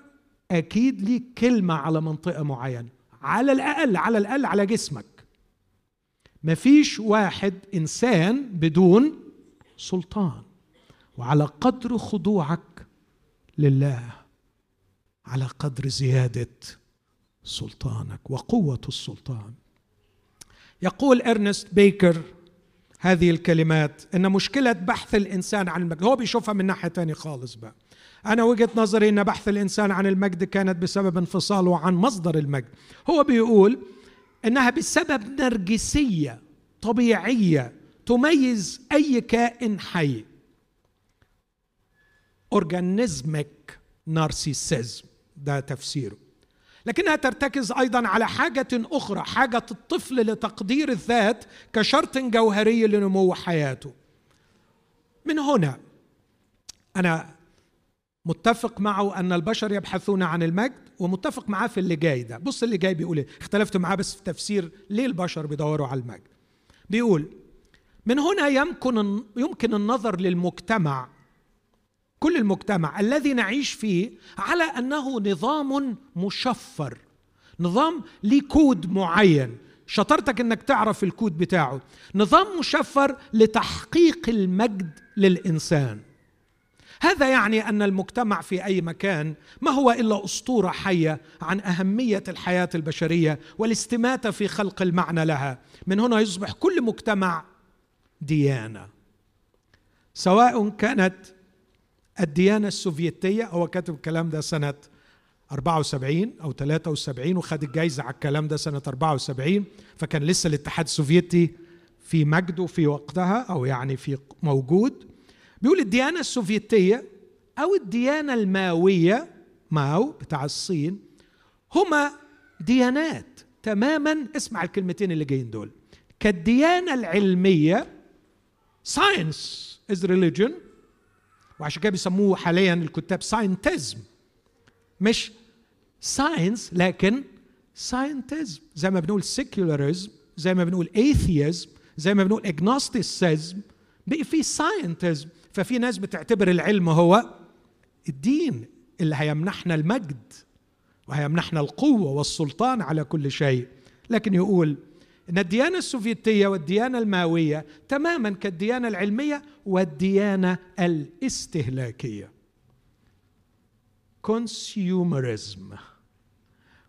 أكيد ليك كلمة على منطقة معينة. على الأقل على الأقل على جسمك. مفيش واحد إنسان بدون سلطان. وعلى قدر خضوعك لله على قدر زيادة سلطانك وقوة السلطان. يقول إرنست بيكر هذه الكلمات إن مشكلة بحث الإنسان عن المجد هو بيشوفها من ناحية ثانية خالص بقى. أنا وجهة نظري إن بحث الإنسان عن المجد كانت بسبب انفصاله عن مصدر المجد. هو بيقول إنها بسبب نرجسية طبيعية تميز أي كائن حي. اورجانيزمك نارسيسيزم ده تفسيره. لكنها ترتكز أيضا على حاجة أخرى حاجة الطفل لتقدير الذات كشرط جوهري لنمو حياته. من هنا أنا متفق معه أن البشر يبحثون عن المجد ومتفق معاه في اللي جاي ده. بص اللي جاي بيقول إيه. اختلفت معاه بس في تفسير ليه البشر بيدوروا على المجد. بيقول من هنا يمكن يمكن النظر للمجتمع كل المجتمع الذي نعيش فيه على أنه نظام مشفر نظام ليه كود معين. شطارتك إنك تعرف الكود بتاعه. نظام مشفر لتحقيق المجد للإنسان. هذا يعني أن المجتمع في أي مكان ما هو إلا أسطورة حية عن أهمية الحياة البشرية والاستماتة في خلق المعنى لها. من هنا يصبح كل مجتمع ديانة سواء كانت الديانة السوفيتية هو كاتب الكلام ده سنة 74 أو 73 وخد الجائزه على الكلام ده سنة 74 فكان لسه الاتحاد السوفيتي في مجده في وقتها أو يعني في موجود. بيقول الديانة السوفيتية أو الديانة الماوية ماو بتاع الصين هما ديانات. تماما اسمع الكلمتين اللي جايين دول. كالديانة العلمية science as religion وعشان كده بيسموه حاليا الكتاب scientism مش science لكن scientism زي ما بنقول secularism زي ما بنقول atheism زي ما بنقول agnosticism بقي في scientism ففي ناس بتعتبر العلم هو الدين اللي هيمنحنا المجد وهيمنحنا القوة والسلطان على كل شيء. لكن يقول إن الديانة السوفيتية والديانة الماوية تماما كالديانة العلمية والديانة الاستهلاكية. كونسيومرزم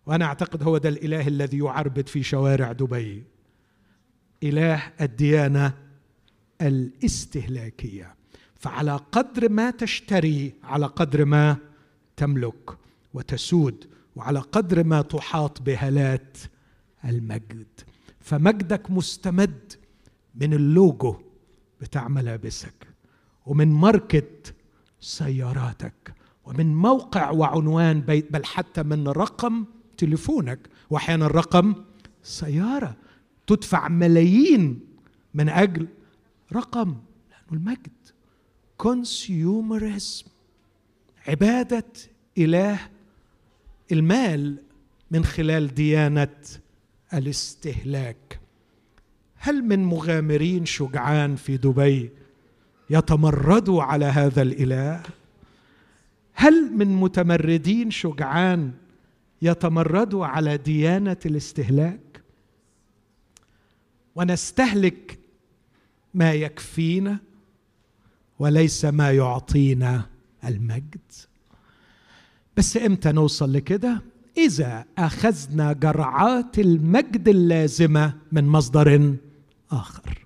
وأنا أعتقد هو ده الإله الذي يعربد في شوارع دبي. إله الديانة الاستهلاكية. فعلى قدر ما تشتري على قدر ما تملك وتسود وعلى قدر ما تحاط بهالات المجد. فمجدك مستمد من اللوجو بتاع ملابسك ومن ماركت سياراتك ومن موقع وعنوان بيت بل حتى من رقم تليفونك. وأحيانا رقم سيارة. تدفع ملايين من أجل رقم لأنه المجد. كونسيومرزم عبادة إله المال من خلال ديانة الاستهلاك. هل من مغامرين شجعان في دبي يتمردوا على هذا الإله؟ هل من متمردين شجعان يتمردوا على ديانة الاستهلاك؟ ونستهلك ما يكفينا وليس ما يعطينا المجد. بس إمتى نوصل لكده؟ إذا أخذنا جرعات المجد اللازمة من مصدر آخر.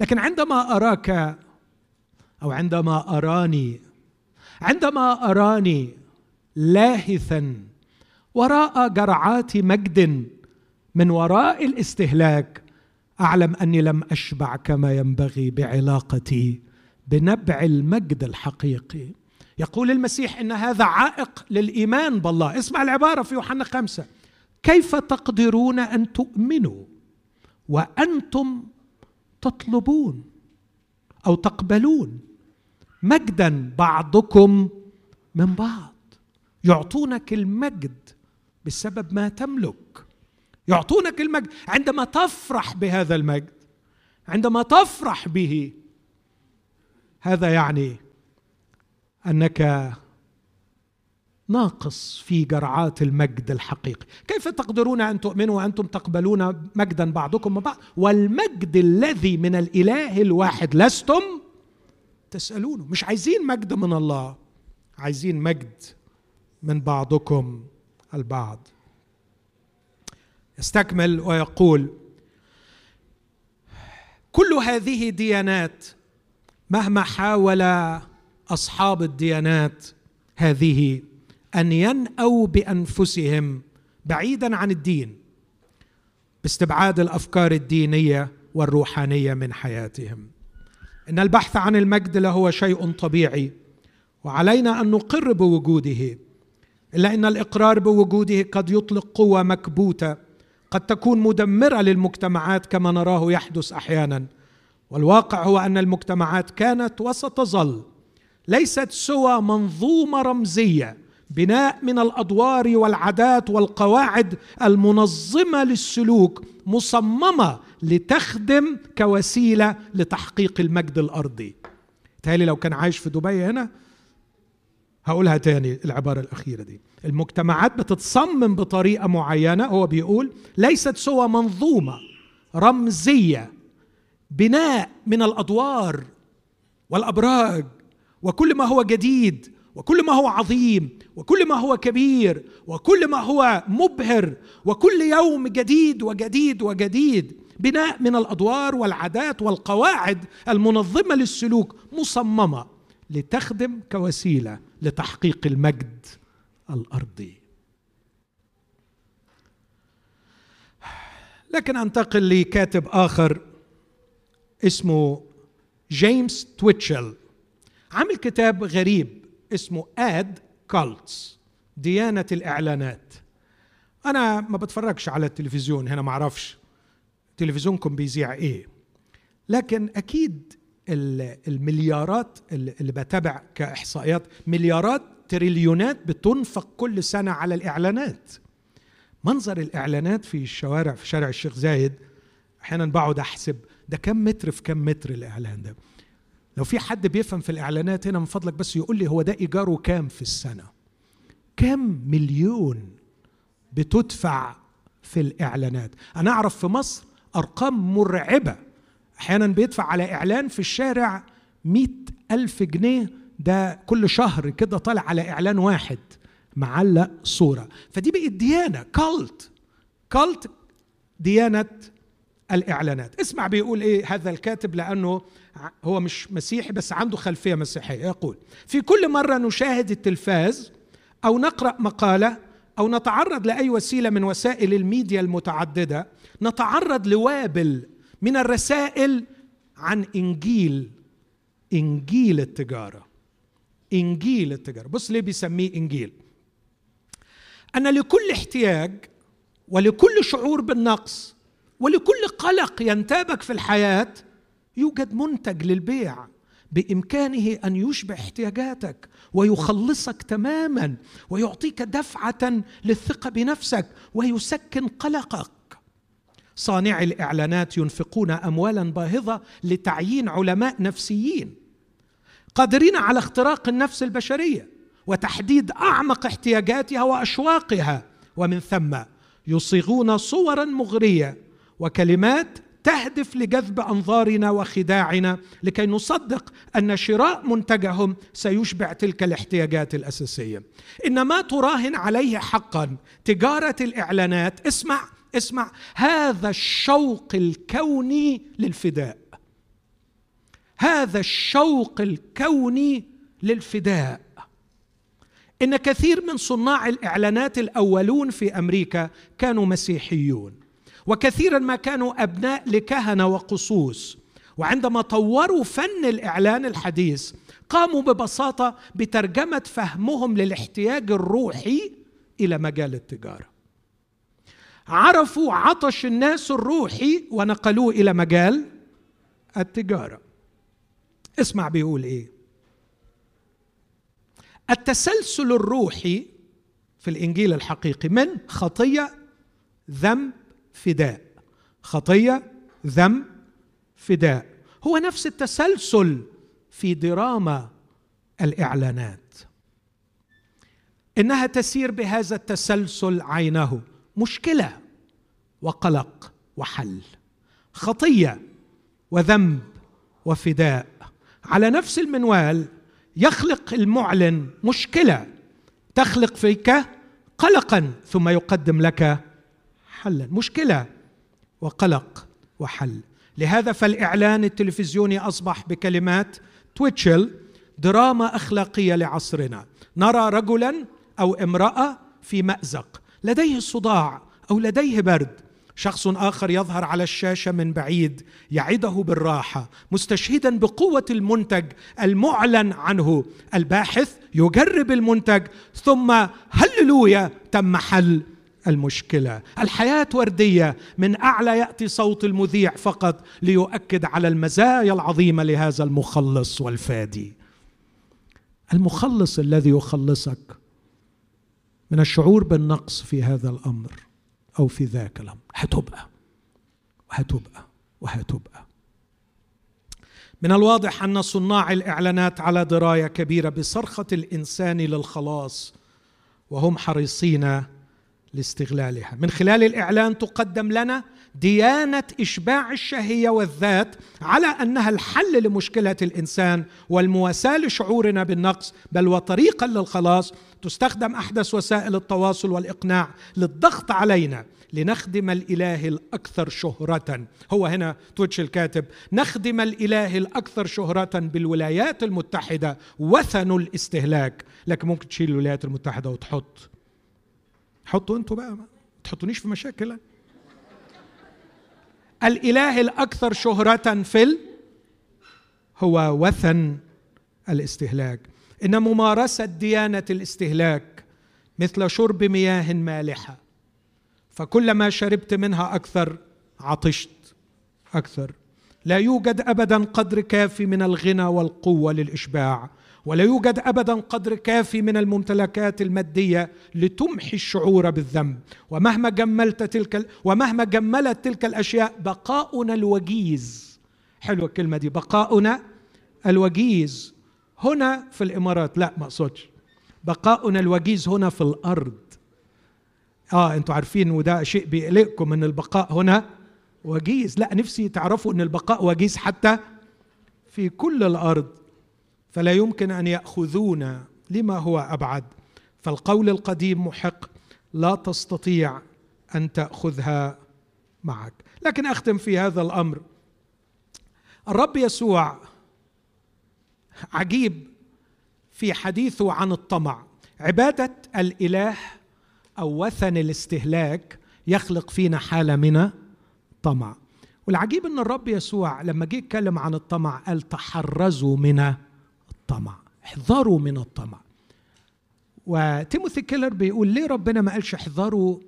لكن عندما أراك أو عندما أراني عندما أراني لاهثا وراء جرعات مجد من وراء الاستهلاك أعلم أني لم أشبع كما ينبغي بعلاقتي بنبع المجد الحقيقي. يقول المسيح إن هذا عائق للإيمان بالله. اسمع العبارة في يوحنا خمسة. كيف تقدرون أن تؤمنوا وأنتم تطلبون أو تقبلون مجدا بعضكم من بعض؟ يعطونك المجد بسبب ما تملك. يعطونك المجد عندما تفرح بهذا المجد عندما تفرح به هذا يعني أنك ناقص في جرعات المجد الحقيقي. كيف تقدرون أن تؤمنوا وأنتم تقبلون مجدا بعضكم من بعض؟ والمجد الذي من الإله الواحد لستم تسالونه مش عايزين مجد من الله عايزين مجد من بعضكم البعض. يستكمل ويقول كل هذه ديانات مهما حاول أصحاب الديانات هذه أن ينأوا بأنفسهم بعيدا عن الدين باستبعاد الأفكار الدينية والروحانية من حياتهم. إن البحث عن المجد لهو شيء طبيعي وعلينا أن نقر بوجوده. إلا إن الإقرار بوجوده قد يطلق قوة مكبوتة قد تكون مدمرة للمجتمعات كما نراه يحدث أحيانا. والواقع هو أن المجتمعات كانت وستظل ليست سوى منظومة رمزية بناء من الأدوار والعادات والقواعد المنظمة للسلوك مصممة لتخدم كوسيلة لتحقيق المجد الأرضي. تالي لو كان عايش في دبي هنا هقولها تاني العبارة الأخيرة دي. المجتمعات بتتصمم بطريقة معينة هو بيقول ليست سوى منظومة رمزية بناء من الأدوار والأبراج وكل ما هو جديد وكل ما هو عظيم وكل ما هو كبير وكل ما هو مبهر وكل يوم جديد وجديد وجديد بناء من الأدوار والعادات والقواعد المنظمة للسلوك مصممة لتخدم كوسيلة لتحقيق المجد الأرضي. لكن أنتقل لكاتب آخر اسمه جيمس تويتشل. عامل كتاب غريب اسمه اد كالتس ديانة الإعلانات. أنا ما بتفرجش على التلفزيون هنا ما أعرفش تلفزيونكم بيذيع إيه. لكن أكيد المليارات اللي بتابع كإحصائيات مليارات تريليونات بتنفق كل سنة على الإعلانات. منظر الإعلانات في الشوارع في شارع الشيخ زايد أحيانا بقعد أحسب ده كم متر في كم متر الإعلان ده. لو في حد بيفهم في الإعلانات هنا من فضلك بس يقول لي هو ده إيجاره كام في السنة؟ كم مليون بتدفع في الإعلانات؟ أنا أعرف في مصر أرقام مرعبة. أحيانا بيدفع على إعلان في الشارع مئة ألف جنيه. ده كل شهر كده طالع على إعلان واحد. معلق صورة. فدي بقت ديانة كالت. كالت ديانة الإعلانات. اسمع بيقول إيه هذا الكاتب لأنه هو مش مسيحي بس عنده خلفية مسيحية. يقول في كل مرة نشاهد التلفاز أو نقرأ مقالة أو نتعرض لأي وسيلة من وسائل الميديا المتعددة نتعرض لوابل من الرسائل عن إنجيل إنجيل التجارة. إنجيل التجارة. بص ليه بيسميه إنجيل. أن لكل احتياج ولكل شعور بالنقص ولكل قلق ينتابك في الحياة يوجد منتج للبيع بإمكانه أن يشبع احتياجاتك ويخلصك تماما ويعطيك دفعة للثقة بنفسك ويسكن قلقك. صانعي الإعلانات ينفقون اموالا باهظة لتعيين علماء نفسيين قادرين على اختراق النفس البشرية وتحديد أعمق احتياجاتها وأشواقها. ومن ثم يصيغون صورا مغرية وكلمات تهدف لجذب أنظارنا وخداعنا لكي نصدق أن شراء منتجهم سيشبع تلك الاحتياجات الأساسية. ان ما تراهن عليه حقا. تجارة الإعلانات اسمع اسمع هذا الشوق الكوني للفداء. هذا الشوق الكوني للفداء. إن كثير من صناع الإعلانات الأولون في أمريكا كانوا مسيحيون. وكثيرا ما كانوا أبناء لكهنة وقصوص. وعندما طوروا فن الإعلان الحديث قاموا ببساطة بترجمة فهمهم للاحتياج الروحي إلى مجال التجارة. عرفوا عطش الناس الروحي ونقلوه إلى مجال التجارة. اسمع بيقول إيه. التسلسل الروحي في الإنجيل الحقيقي من خطية ذنب فداء. خطية ذنب فداء. هو نفس التسلسل في دراما الإعلانات. إنها تسير بهذا التسلسل عينه مشكلة وقلق وحل. خطية وذنب وفداء. على نفس المنوال يخلق المعلن مشكلة تخلق فيك قلقا ثم يقدم لك حلا مشكلة. وقلق وحل. لهذا فالإعلان التلفزيوني أصبح بكلمات تويتشل دراما أخلاقية لعصرنا. نرى رجلا أو امرأة في مأزق. لديه صداع أو لديه برد. شخص آخر يظهر على الشاشة من بعيد. يعده بالراحة. مستشهدا بقوة المنتج المعلن عنه. الباحث يجرب المنتج ثم هللويا تم حل. المشكلة. الحياة وردية من أعلى يأتي صوت المذيع فقط ليؤكد على المزايا العظيمة لهذا المخلص والفادي. المخلص الذي يخلصك من الشعور بالنقص في هذا الأمر أو في ذاك الأمر. هتبقى وهتبقى وهتبقى. من الواضح أن صناع الإعلانات على دراية كبيرة بصرخة الإنسان للخلاص وهم حريصين لاستغلالها. من خلال الإعلان تقدم لنا ديانة إشباع الشهية والذات على أنها الحل لمشكلة الإنسان والمواساة لشعورنا بالنقص بل وطريقا للخلاص تستخدم أحدث وسائل التواصل والإقناع للضغط علينا لنخدم الإله الأكثر شهرة. هو هنا تويتش الكاتب نخدم الإله الأكثر شهرة بالولايات المتحدة وثن الاستهلاك. لكن ممكن تشيل الولايات المتحدة وتحط حطوا أنتوا بقى ما تحطونيش في مشاكل. الإله الأكثر شهرة في ال هو وثن الاستهلاك. إن ممارسة ديانة الاستهلاك مثل شرب مياه مالحة فكلما شربت منها أكثر عطشت أكثر. لا يوجد ابدا قدر كافي من الغنى والقوة للإشباع. ولا يوجد أبدا قدر كافي من الممتلكات المادية لتمحي الشعور بالذنب. ومهما جملت تلك ومهما جملت تلك الأشياء بقاؤنا الوجيز. حلوة الكلمة دي بقاؤنا الوجيز. هنا في الإمارات لا ما أقصدش. بقاؤنا الوجيز هنا في الأرض. آه أنتوا عارفين وده شيء بيقلقكم إن البقاء هنا وجيز. لا نفسي تعرفوا إن البقاء وجيز حتى في كل الأرض. فلا يمكن أن ياخذونا لما هو أبعد. فالقول القديم محق لا تستطيع أن تأخذها معك. لكن أختم في هذا الأمر. الرب يسوع عجيب في حديثه عن الطمع. عبادة الإله أو وثن الاستهلاك يخلق فينا حالة من طمع والعجيب إن الرب يسوع لما جه يتكلم عن الطمع قال تحرزوا من الطمع. احذروا من الطمع. وتيموثي كيلر بيقول ليه ربنا ما قالش احذروا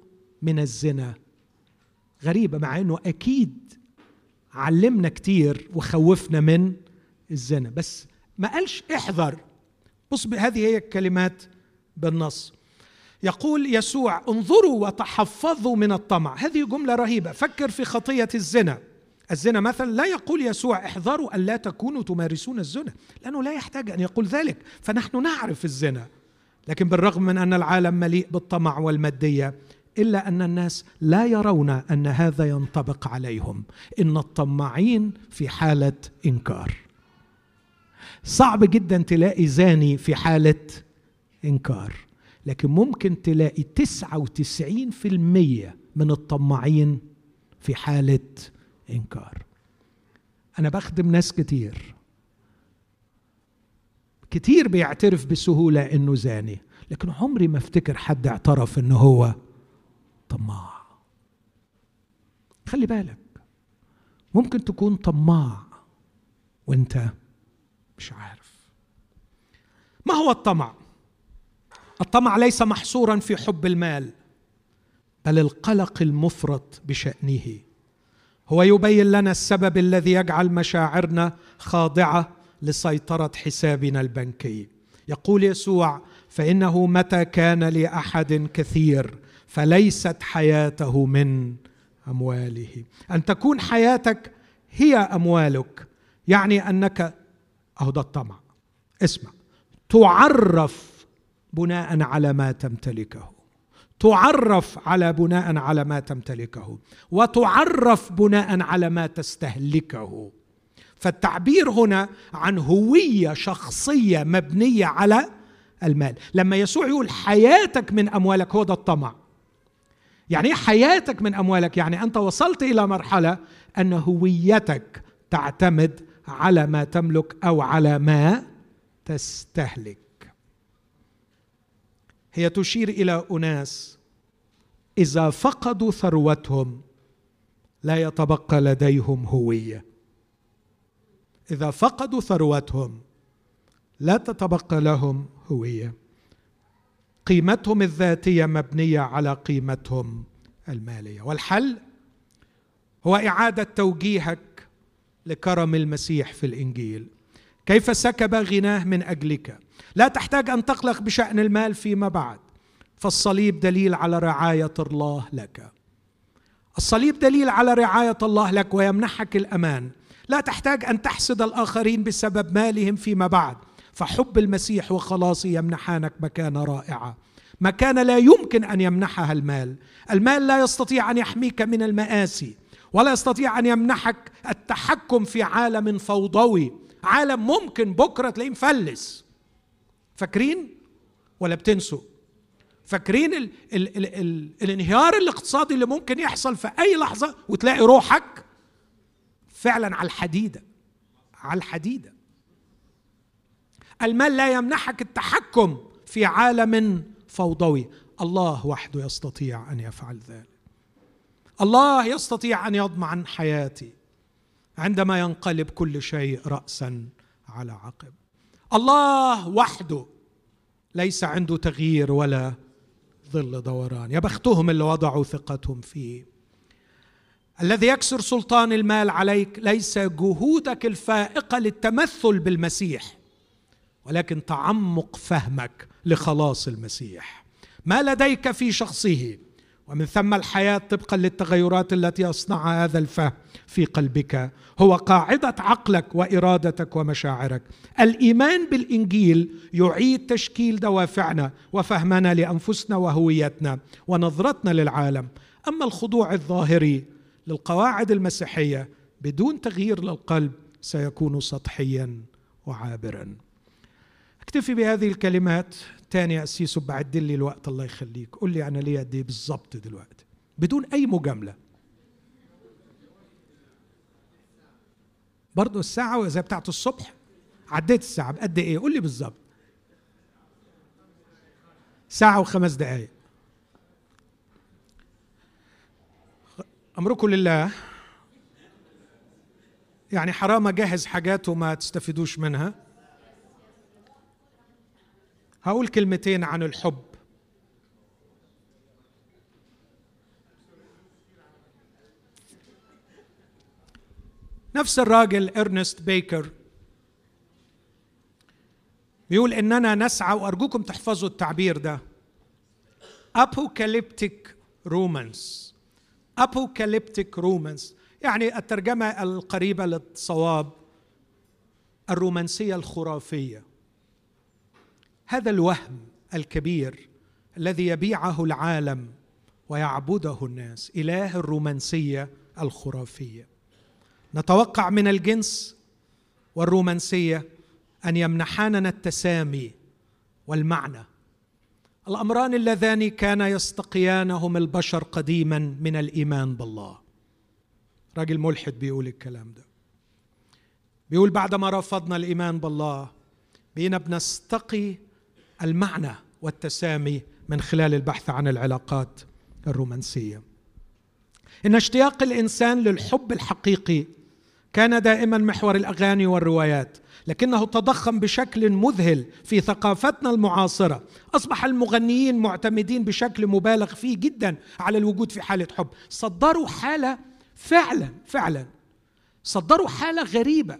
من الزنا؟ غريبة مع إنه أكيد علمنا كتير وخوفنا من الزنا بس ما قالش احذر. بص هذه هي الكلمات بالنص. يقول يسوع انظروا وتحفظوا من الطمع. هذه جملة رهيبة. فكر في خطية الزنا. الزنا مثلا لا يقول يسوع احذروا أن لا تكونوا تمارسون الزنا لأنه لا يحتاج أن يقول ذلك فنحن نعرف الزنا. لكن بالرغم من أن العالم مليء بالطمع والمادية إلا أن الناس لا يرون أن هذا ينطبق عليهم. إن الطماعين في حالة إنكار. صعب جدا تلاقي زاني في حالة إنكار لكن ممكن تلاقي 99% من الطماعين في حالة إنكار. أنا بخدم ناس كتير. كتير بيعترف بسهولة إنه زاني لكن عمري ما أفتكر حد اعترف إنه هو طماع. خلي بالك ممكن تكون طماع وأنت مش عارف. ما هو الطمع؟ الطمع ليس محصورا في حب المال بل القلق المفرط بشأنه. هو يبين لنا السبب الذي يجعل مشاعرنا خاضعة لسيطرة حسابنا البنكي. يقول يسوع فإنه متى كان لأحد كثير فليست حياته من أمواله. أن تكون حياتك هي أموالك يعني أنك أهو الطمع اسمع تعرف بناء على ما تمتلكه. تعرف على بناء على ما تمتلكه وتعرف بناء على ما تستهلكه. فالتعبير هنا عن هوية شخصية مبنية على المال. لما يسوع يقول حياتك من أموالك هو ده الطمع. يعني إيه حياتك من أموالك؟ يعني أنت وصلت إلى مرحلة أن هويتك تعتمد على ما تملك أو على ما تستهلك. هي تشير إلى أناس إذا فقدوا ثروتهم لا يتبقى لديهم هوية. إذا فقدوا ثروتهم لا تتبقى لهم هوية. قيمتهم الذاتية مبنية على قيمتهم المالية. والحل هو إعادة توجيهك لكرم المسيح في الإنجيل. كيف سكب غناه من أجلك؟ لا تحتاج أن تقلق بشأن المال فيما بعد. فالصليب دليل على رعاية الله لك. الصليب دليل على رعاية الله لك ويمنحك الأمان. لا تحتاج أن تحسد الآخرين بسبب مالهم فيما بعد. فحب المسيح وخلاصه يمنحانك مكانة رائعة. مكانة لا يمكن أن يمنحها المال. المال لا يستطيع أن يحميك من المآسي ولا يستطيع أن يمنحك التحكم في عالم فوضوي. عالم ممكن بكرة تلاقيه مفلس فاكرين ولا بتنسوا؟ فاكرين ال ال ال ال الانهيار الاقتصادي اللي ممكن يحصل في أي لحظة وتلاقي روحك فعلا على الحديدة على الحديدة. المال لا يمنحك التحكم في عالم فوضوي. الله وحده يستطيع أن يفعل ذلك. الله يستطيع أن يضمن حياتي عندما ينقلب كل شيء راسا على عقب. الله وحده ليس عنده تغيير ولا ظل دوران. يا بختهم اللي وضعوا ثقتهم فيه. الذي يكسر سلطان المال عليك ليس جهودك الفائقة للتمثل بالمسيح ولكن تعمق فهمك لخلاص المسيح. ما لديك في شخصه؟ ومن ثم الحياة طبقا للتغيرات التي يصنعها هذا الفهم في قلبك. هو قاعدة عقلك وإرادتك ومشاعرك. الإيمان بالإنجيل يعيد تشكيل دوافعنا وفهمنا لأنفسنا وهويتنا ونظرتنا للعالم. أما الخضوع الظاهري للقواعد المسيحية بدون تغيير للقلب سيكون سطحيا وعابرا. اكتفي بهذه الكلمات تاني يا أسيس وبعد لي الوقت الله يخليك. قول لي أنا ليه قد إيه بالظبط دلوقتي؟ بدون أي مجاملة. برضه الساعة زي بتاعت الصبح؟ عديت الساعة بقد إيه؟ قول لي بالظبط. ساعة وخمس دقايق. أمركم لله. يعني حرام أجهز حاجات وما تستفيدوش منها. هقول كلمتين عن الحب. نفس الراجل إرنست بيكر بيقول إننا نسعى وأرجوكم تحفظوا التعبير ده. ابوكاليبتيك رومانس ابوكاليبتيك رومانس يعني الترجمة القريبة للصواب الرومانسية الخرافية. هذا الوهم الكبير الذي يبيعه العالم ويعبده الناس إله الرومانسية الخرافية. نتوقع من الجنس والرومانسية أن يمنحاننا التسامي والمعنى. الأمران اللذان كان يستقيانهم البشر قديما من الإيمان بالله. راجل ملحد بيقول الكلام ده. بيقول بعدما رفضنا الإيمان بالله بقينا بنستقي المعنى والتسامي من خلال البحث عن العلاقات الرومانسية. إن اشتياق الإنسان للحب الحقيقي كان دائما محور الأغاني والروايات لكنه تضخم بشكل مذهل في ثقافتنا المعاصرة. أصبح المغنيين معتمدين بشكل مبالغ فيه جدا على الوجود في حالة حب. صدروا حالة فعلا فعلا صدروا حالة غريبة.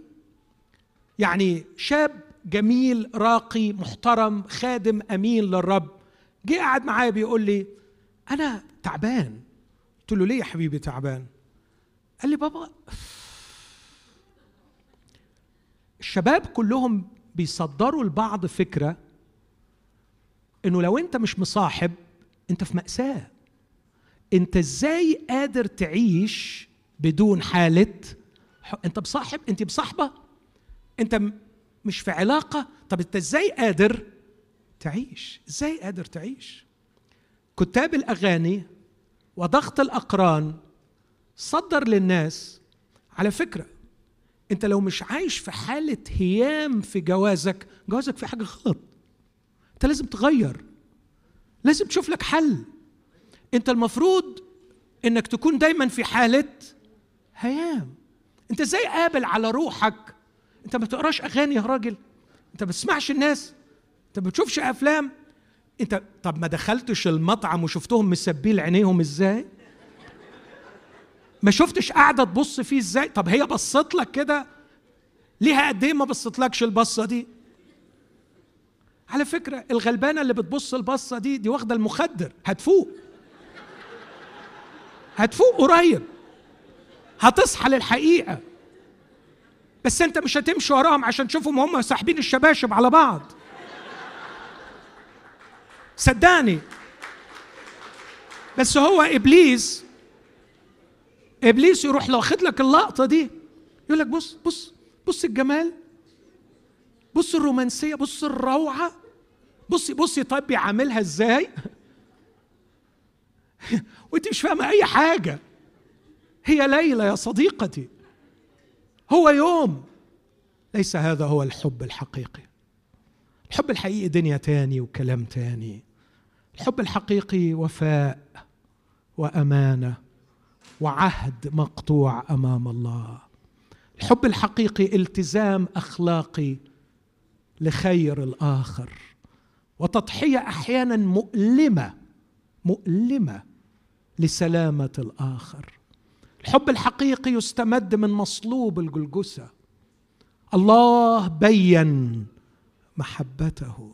يعني شاب جميل راقي محترم خادم أمين للرب. جه قعد معايا بيقول لي أنا تعبان. قلت له ليه يا حبيبي تعبان؟ قال لي بابا الشباب كلهم بيصدروا لبعض فكرة إنه لو أنت مش مصاحب أنت في مأساة. أنت إزاي قادر تعيش بدون حالة أنت بصاحب أنت بصاحبه أنت مش في علاقة. طب أنت إزاي قادر تعيش؟ إزاي قادر تعيش؟ كتاب الأغاني وضغط الأقران صدر للناس على فكرة. أنت لو مش عايش في حالة هيام في جوازك جوازك في حاجة غلط. أنت لازم تغير. لازم تشوف لك حل. أنت المفروض إنك تكون دايما في حالة هيام. أنت إزاي قابل على روحك انت ما بتقراش اغاني يا راجل. انت ما بتسمعش الناس. انت ما بتشوفش افلام. انت طب ما دخلتش المطعم وشفتهم مسبين عينيهم إزاي؟ ما شفتش قاعدة تبص فيه إزاي؟ طب هي بصت لك كده؟ ليها قد إيه ما بصتلكش البصة دي؟ على فكرة الغلبانة اللي بتبص البصة دي دي واخدة المخدر. هتفوق. هتفوق قريب. هتصحى للحقيقة. بس انت مش هتمشي وراهم عشان تشوفهم هم ساحبين الشباشب على بعض. صدقني. بس هو إبليس إبليس يروح لو واخد لك اللقطة دي يقول لك بص بص بص الجمال بص الرومانسية بص الروعة بصي بصي طيب بيعاملها إزاي. (laughs) وأنت مش فاهمة أي حاجة. هي ليله يا صديقتي. هو يوم. ليس هذا هو الحب الحقيقي. الحب الحقيقي دنيا تاني وكلام تاني. الحب الحقيقي وفاء وأمانة وعهد مقطوع أمام الله. الحب الحقيقي التزام أخلاقي لخير الآخر. وتضحية أحيانا مؤلمة مؤلمة لسلامة الآخر. الحب الحقيقي يستمد من مصلوب الجلجسة. الله بين محبته.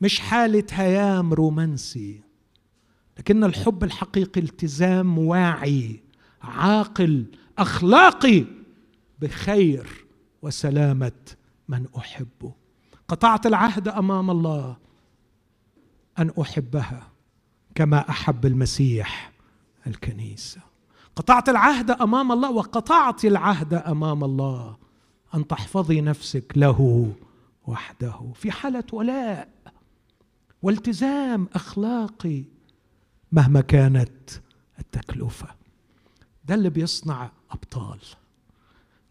مش حالة هيام رومانسي لكن الحب الحقيقي التزام واعي عاقل أخلاقي بخير وسلامة من أحبه. قطعت العهد أمام الله أن أحبها كما أحب المسيح الكنيسة. قطعت العهد أمام الله وقطعت العهد أمام الله. أن تحفظي نفسك له وحده. في حالة ولاء والتزام أخلاقي مهما كانت التكلفة. ده اللي بيصنع أبطال.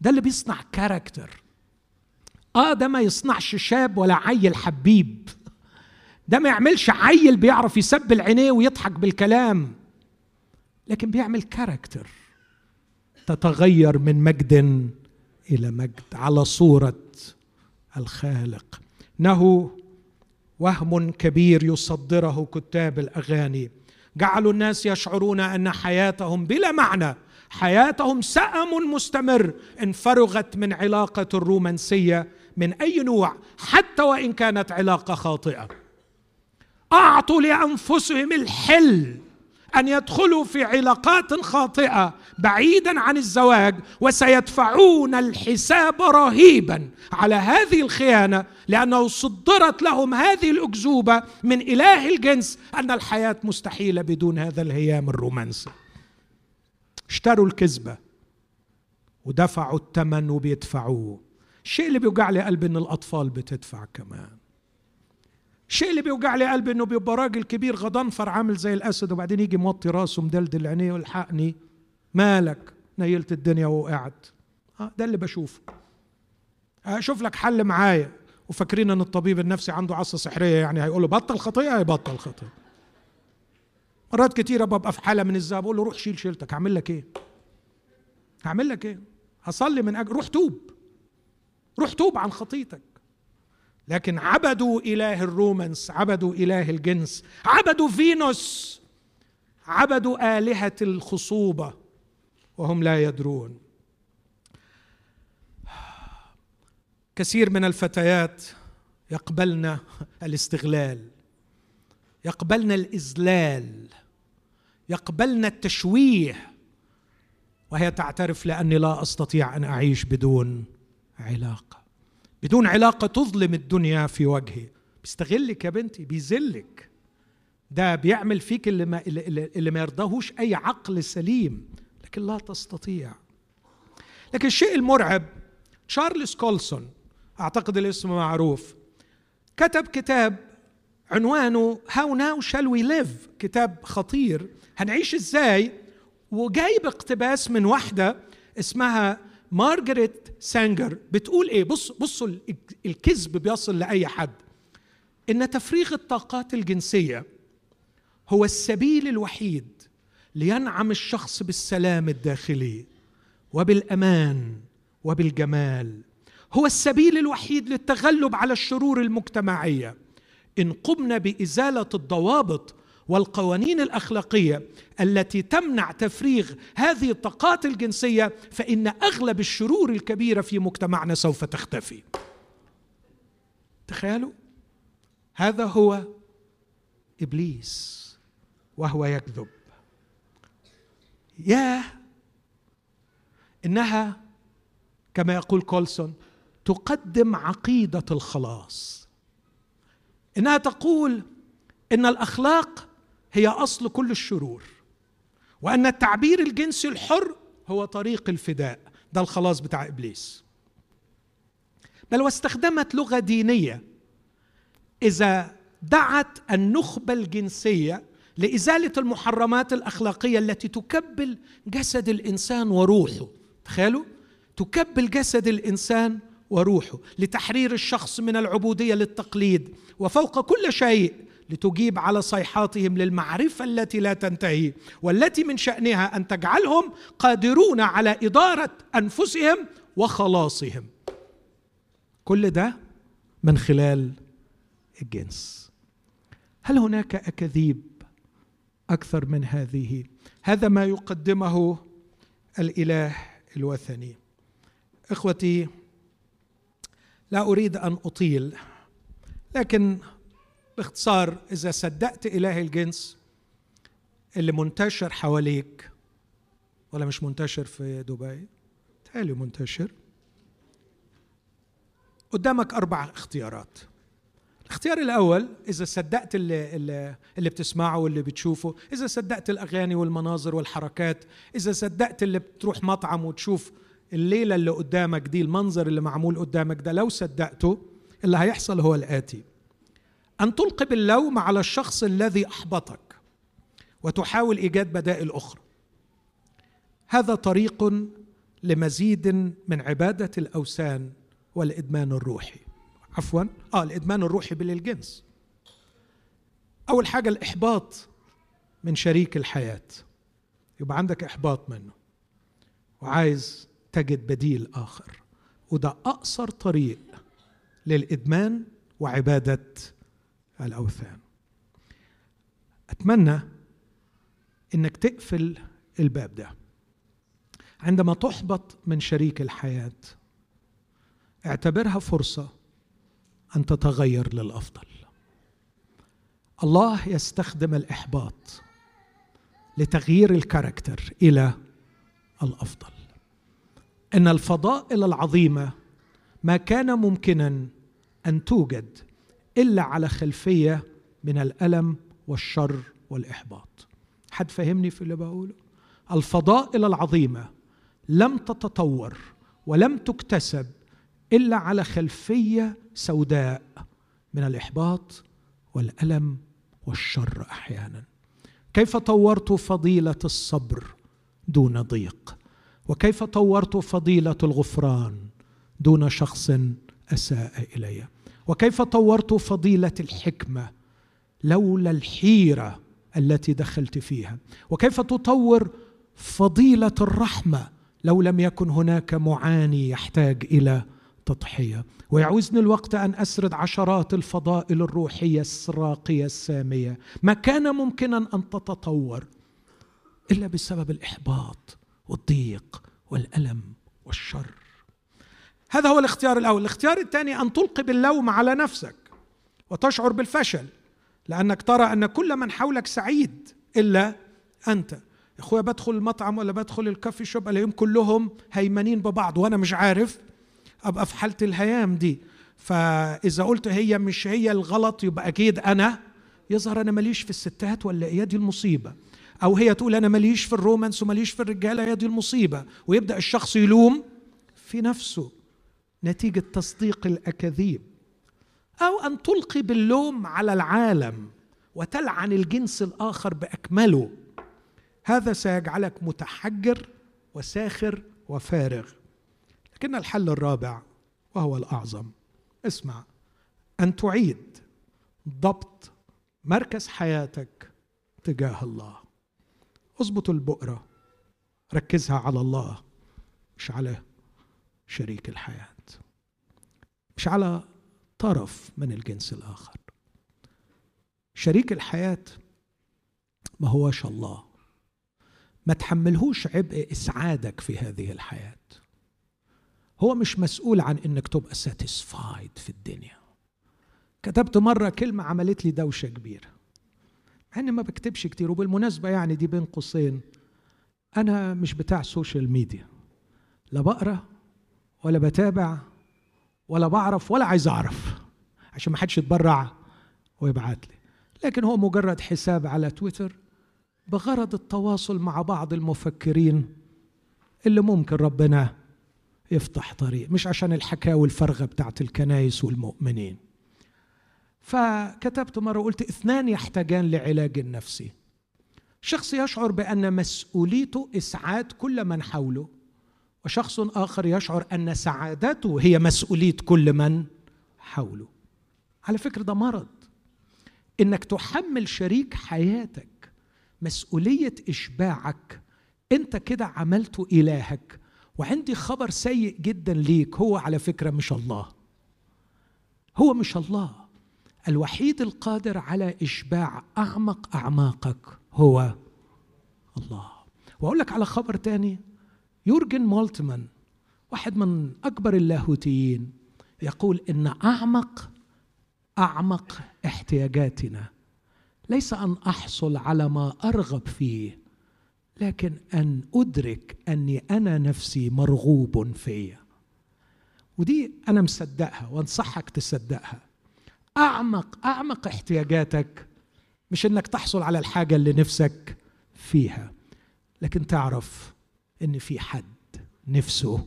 ده اللي بيصنع character. آه ده ما يصنعش شاب ولا عيل حبيب. ده ما يعملش عيل بيعرف يسبل عينيه ويضحك بالكلام. لكن بيعمل character تتغير من مجد إلى مجد على صورة الخالق. انه وهم كبير يصدره كتاب الأغاني. جعلوا الناس يشعرون أن حياتهم بلا معنى. حياتهم سأم مستمر. ان فرغت من علاقة الرومانسية من أي نوع حتى وإن كانت علاقة خاطئة. أعطوا لأنفسهم الحل أن يدخلوا في علاقات خاطئة بعيدا عن الزواج وسيدفعون الحساب رهيبا على هذه الخيانة لأنه صدرت لهم هذه الأكذوبة من إله الجنس أن الحياة مستحيلة بدون هذا الهيام الرومانسي. اشتروا الكذبة ودفعوا الثمن وبيدفعوه. الشيء اللي بيوجع لي قلبي إن الأطفال بتدفع كمان. الشيء اللي بيوجع لي قلبي إنه بيبقى راجل كبير غضنفر عامل زي الأسد وبعدين يجي موطي راسه مدلدل عينيه والحقني مالك؟ نيلت الدنيا ووقعت. آه ده اللي بشوفه. أشوف لك حل معايا. وفاكرين إن الطبيب النفسي عنده عصا سحرية يعني هيقول له بطل خطيئة؟ هيبطل خطيئة. مرات كتيرة ببقى في حالة من الذهب أقول له روح شيل شيلتك. هعمل لك إيه؟ هعمل لك إيه؟ هصلي من أجل روح توب. روح توب عن خطيتك لكن عبدوا إله الرومانس عبدوا إله الجنس عبدوا فينوس عبدوا آلهة الخصوبة وهم لا يدرون. كثير من الفتيات يقبلن الاستغلال يقبلن الإذلال يقبلن التشويه وهي تعترف لأني لا أستطيع أن أعيش بدون علاقة. بدون علاقة تظلم الدنيا في وجهي. بيستغلك يا بنتي بيذلك. ده بيعمل فيك اللي ما, اللي, ما يرضاهوش أي عقل سليم. لكن لا تستطيع. لكن الشيء المرعب تشارلز كولسون أعتقد الاسم معروف كتب كتاب عنوانه How Now Shall We Live كتاب خطير. هنعيش إزاي؟ وجايب اقتباس من واحدة اسمها مارجريت سانجر بتقول إيه؟ بص بصوا الكذب بيصل لأي حد. إن تفريغ الطاقات الجنسية هو السبيل الوحيد لينعم الشخص بالسلام الداخلي وبالأمان وبالجمال. هو السبيل الوحيد للتغلب على الشرور المجتمعية. إن قمنا بإزالة الضوابط والقوانين الأخلاقية التي تمنع تفريغ هذه الطاقات الجنسية فإن أغلب الشرور الكبيرة في مجتمعنا سوف تختفي. تخيلوا؟ هذا هو إبليس وهو يكذب. يا إنها كما يقول كولسون تقدم عقيدة الخلاص. إنها تقول إن الأخلاق هي أصل كل الشرور وأن التعبير الجنسي الحر هو طريق الفداء. ده الخلاص بتاع إبليس. بل واستخدمت لغة دينية. إذا دعت النخبة الجنسية لإزالة المحرمات الأخلاقية التي تكبل جسد الإنسان وروحه. تخيلوا؟ تكبل جسد الإنسان وروحه لتحرير الشخص من العبودية للتقليد. وفوق كل شيء لتجيب على صيحاتهم للمعرفة التي لا تنتهي والتي من شأنها أن تجعلهم قادرون على إدارة أنفسهم وخلاصهم. كل ده من خلال الجنس. هل هناك أكاذيب أكثر من هذه؟ هذا ما يقدمه الإله الوثني. إخوتي لا أريد أن أطيل لكن باختصار إذا صدقت إله الجنس اللي منتشر حواليك ولا مش منتشر في دبي؟ تالي منتشر. قدامك أربع اختيارات. الاختيار الأول إذا صدقت اللي, اللي, اللي بتسمعه واللي بتشوفه إذا صدقت الأغاني والمناظر والحركات إذا صدقت اللي بتروح مطعم وتشوف الليلة اللي قدامك دي المنظر اللي معمول قدامك ده لو صدقته اللي هيحصل هو الآتي. أن تلقي باللوم على الشخص الذي أحبطك وتحاول إيجاد بدائل أخرى. هذا طريق لمزيد من عبادة الأوثان والإدمان الروحي. عفوا. آه الإدمان الروحي بالجنس أول حاجة الإحباط من شريك الحياة. يبقى عندك إحباط منه. وعايز تجد بديل آخر. وده أقصر طريق للإدمان وعبادة الأوثان. أتمنى إنك تقفل الباب ده. عندما تحبط من شريك الحياة اعتبرها فرصة أن تتغير للأفضل. الله يستخدم الإحباط لتغيير الكاركتر إلى الأفضل. إن الفضائل العظيمة ما كان ممكنا أن توجد إلا على خلفية من الألم والشر والإحباط. حد فهمني في اللي بقوله؟ الفضائل العظيمة لم تتطور ولم تكتسب إلا على خلفية سوداء من الإحباط والألم والشر أحيانا. كيف طورت فضيلة الصبر دون ضيق؟ وكيف طورت فضيلة الغفران دون شخص أساء إلي؟ وكيف طورت فضيلة الحكمة لولا الحيرة التي دخلت فيها؟ وكيف تطور فضيلة الرحمة لو لم يكن هناك معاني يحتاج إلى تضحية؟ ويعوزني الوقت أن أسرد عشرات الفضائل الروحية الراقيه السامية. ما كان ممكنا أن تتطور إلا بسبب الإحباط والضيق والألم والشر. هذا هو الاختيار الأول. الاختيار الثاني أن تلقي باللوم على نفسك وتشعر بالفشل لأنك ترى أن كل من حولك سعيد إلا أنت. يا إخويا بدخل المطعم ولا بدخل الكافي شوب؟ الاقيهم كلهم هيمنين ببعض وأنا مش عارف أبقى في حالة الهيام دي. فإذا قلت هي مش هي الغلط يبقى أكيد أنا يظهر أنا ماليش في الستات ولا هي دي المصيبة. أو هي تقول أنا ماليش في الرومانس وماليش في الرجالة هي دي المصيبة. ويبدأ الشخص يلوم في نفسه. نتيجة تصديق الأكاذيب أو أن تلقي باللوم على العالم وتلعن الجنس الآخر بأكمله. هذا سيجعلك متحجر وساخر وفارغ. لكن الحل الرابع وهو الأعظم. اسمع أن تعيد ضبط مركز حياتك تجاه الله. اظبط البؤرة ركزها على الله مش على شريك الحياة. مش على طرف من الجنس الآخر. شريك الحياة ما هوش الله. ما تحملهوش عبء إسعادك في هذه الحياة. هو مش مسؤول عن إنك تبقى ساتيسفايد في الدنيا. كتبت مرة كلمة عملت لي دوشة كبيرة. مع إني ما بكتبش كتير وبالمناسبة يعني دي بين قوسين أنا مش بتاع social media لا بقرأ ولا بتابع ولا بعرف ولا عايز أعرف عشان ما حدش يتبرع ويبعت لي. لكن هو مجرد حساب على تويتر بغرض التواصل مع بعض المفكرين اللي ممكن ربنا يفتح طريق مش عشان الحكاوي الفارغه بتاعت الكنايس والمؤمنين. فكتبت مرة قلت اثنان يحتاجان لعلاج نفسي شخص يشعر بأن مسؤوليته إسعاد كل من حوله. وشخص آخر يشعر أن سعادته هي مسؤولية كل من حوله. على فكرة ده مرض. إنك تحمل شريك حياتك مسؤولية إشباعك أنت كده عملته إلهك وعندي خبر سيء جدا ليك هو على فكرة مش الله. هو مش الله. الوحيد القادر على إشباع أعمق أعماقك هو الله. وأقول لك على خبر تاني. يورجن مولتمان واحد من أكبر اللاهوتيين يقول إن أعمق أعمق احتياجاتنا ليس أن أحصل على ما أرغب فيه لكن أن أدرك أني أنا نفسي مرغوب فيا. ودي أنا مصدقها وأنصحك تصدقها. أعمق أعمق احتياجاتك مش إنك تحصل على الحاجة اللي نفسك فيها لكن تعرف إن في حد نفسه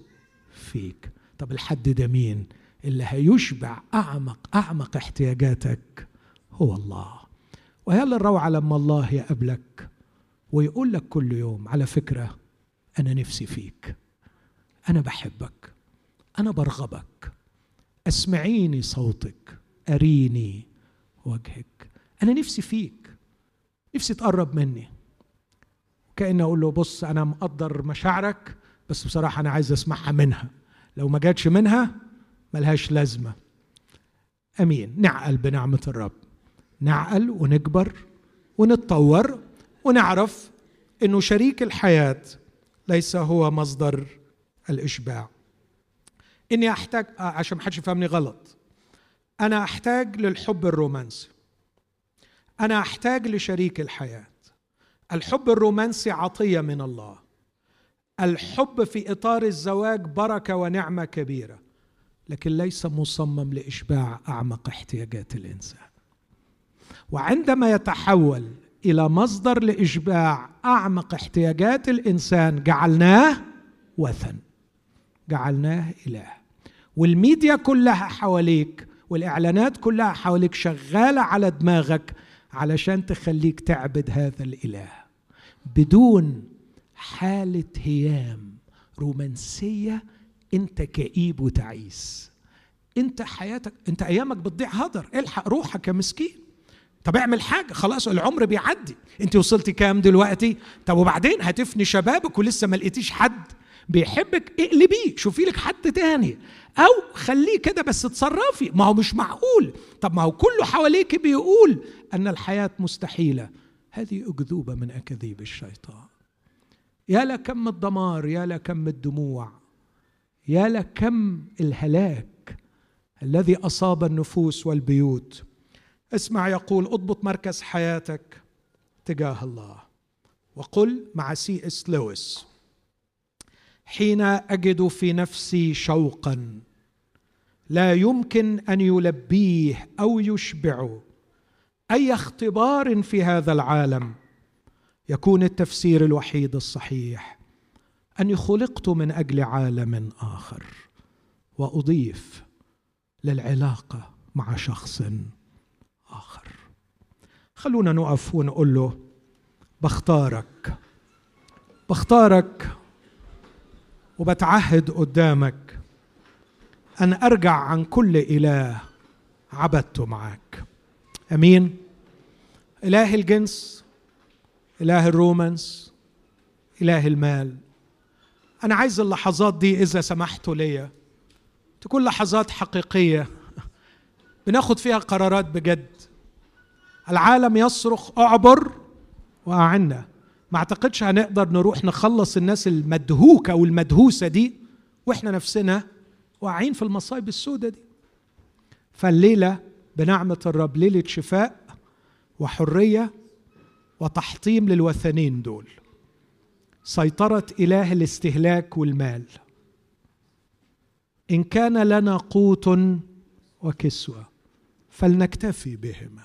فيك. طب الحد ده مين؟ اللي هيشبع أعمق أعمق احتياجاتك هو الله. وهل الروعه لما الله يقابلك ويقول لك كل يوم على فكرة أنا نفسي فيك. أنا بحبك. أنا برغبك. اسمعيني صوتك. أريني وجهك. أنا نفسي فيك. نفسي تقرب مني. كأني أقول له بص أنا مقدر مشاعرك بس بصراحة أنا عايز أسمعها منها. لو ما جاتش منها ملهاش لازمة. أمين. نعقل بنعمة الرب. نعقل ونكبر ونتطور ونعرف إنه شريك الحياة ليس هو مصدر الإشباع. إني أحتاج آه، عشان ما حدش يفهمني غلط. أنا أحتاج للحب الرومانسي. أنا أحتاج لشريك الحياة. الحب الرومانسي عطية من الله. الحب في إطار الزواج بركة ونعمة كبيرة لكن ليس مصمم لإشباع أعمق احتياجات الإنسان. وعندما يتحول إلى مصدر لإشباع أعمق احتياجات الإنسان جعلناه وثن جعلناه إله. والميديا كلها حواليك والإعلانات كلها حواليك شغالة على دماغك علشان تخليك تعبد هذا الإله. بدون حالة هيام رومانسية أنت كئيب وتعيس. أنت حياتك أنت أيامك بتضيع هدر. الحق روحك يا مسكين. طب اعمل حاجة. خلاص العمر بيعدي. أنت وصلتي كام دلوقتي؟ طب وبعدين هتفني شبابك ولسه ما لقيتيش حد بيحبك. اقلبيه شوفي لك حد تاني. أو خليه كده بس اتصرفي. ما هو مش معقول. طب ما هو كله حواليك بيقول أن الحياة مستحيلة. هذه أكذوبة من أكاذيب الشيطان. يا لكم الدمار يا لكم الدموع يا لكم الهلاك الذي أصاب النفوس والبيوت. اسمع يقول اضبط مركز حياتك تجاه الله. وقل مع سي إس لويس حين أجد في نفسي شوقا لا يمكن أن يلبيه أو يشبعه. أي اختبار في هذا العالم؟ يكون التفسير الوحيد الصحيح أني خلقت من أجل عالم آخر وأضيف للعلاقة مع شخص آخر. خلونا نقف ونقول له بختارك بختارك وبتعهد قدامك أن أرجع عن كل إله عبدته معك. أمين. إله الجنس إله الرومانس إله المال. أنا عايز اللحظات دي إذا سمحتوا ليا. تكون لحظات حقيقية. (laughs) بناخد فيها قرارات بجد. العالم يصرخ أعبر وأعنا. ما أعتقدش هنقدر نروح نخلص الناس المدهوكة والمدهوسه دي وإحنا نفسنا واقعين في المصايب السوداء دي. فالليلة بنعمة الرب ليلة شفاء وحرية وتحطيم للوثنين دول. سيطرة إله الاستهلاك والمال. إن كان لنا قوت وكسوة فلنكتفي بهما.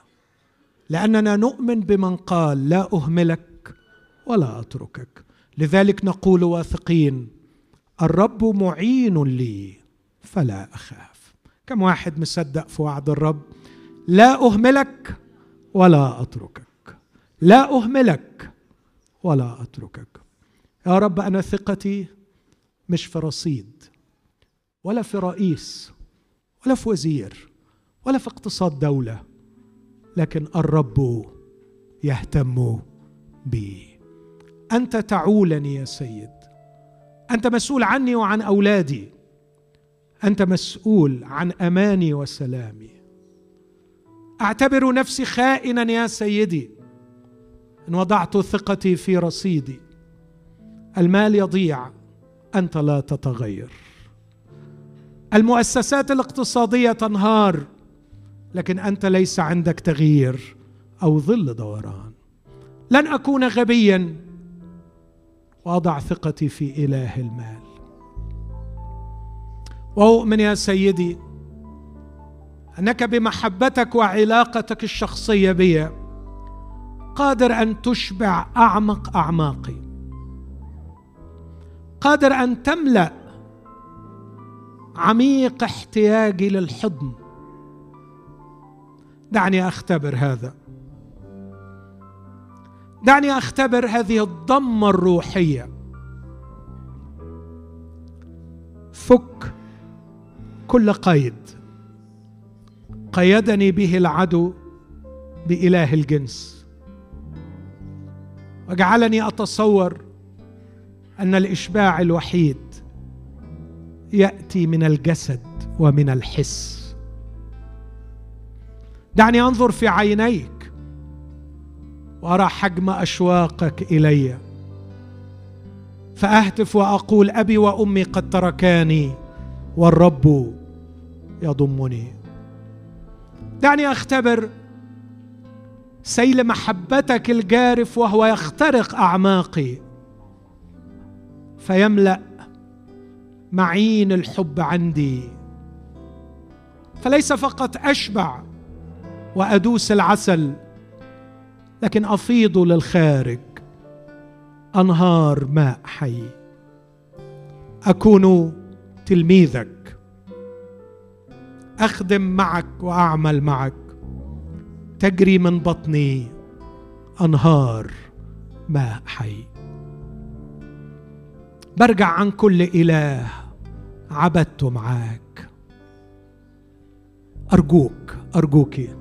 لأننا نؤمن بمن قال لا أهملك ولا أتركك. لذلك نقول واثقين الرب معين لي فلا أخاف. كم واحد مصدق في وعد الرب؟ لا أهملك ولا أتركك. لا أهملك ولا أتركك. يا رب أنا ثقتي مش في رصيد ولا في رئيس ولا في وزير ولا في اقتصاد دولة لكن الرب يهتم بي. أنت تعولني يا سيد. أنت مسؤول عني وعن أولادي. أنت مسؤول عن أماني وسلامي. أعتبر نفسي خائنا يا سيدي إن وضعت ثقتي في رصيدي. المال يضيع أنت لا تتغير. المؤسسات الاقتصادية تنهار لكن أنت ليس عندك تغيير أو ظل دوران. لن أكون غبيا وأضع ثقتي في إله المال. وأؤمن يا سيدي أنك بمحبتك وعلاقتك الشخصية بي قادر أن تشبع أعمق أعماقي. قادر أن تملأ عميق احتياجي للحضن. دعني أختبر هذا. دعني أختبر هذه الضمة الروحية. فك كل قيد قيدني به العدو بإله الجنس. وجعلني أتصور أن الإشباع الوحيد يأتي من الجسد ومن الحس. دعني أنظر في عينيك وأرى حجم أشواقك إلي. فأهتف وأقول أبي وأمي قد تركاني والرب يضمني. دعني أختبر. سيل محبتك الجارف وهو يخترق أعماقي. فيملأ معين الحب عندي. فليس فقط أشبع وأدوس العسل لكن أفيض للخارج. أنهار ماء حي. أكون تلميذك. أخدم معك وأعمل معك. تجري من بطني أنهار ماء حي. برجع عن كل إله عبدته معاك. أرجوك ارجوكي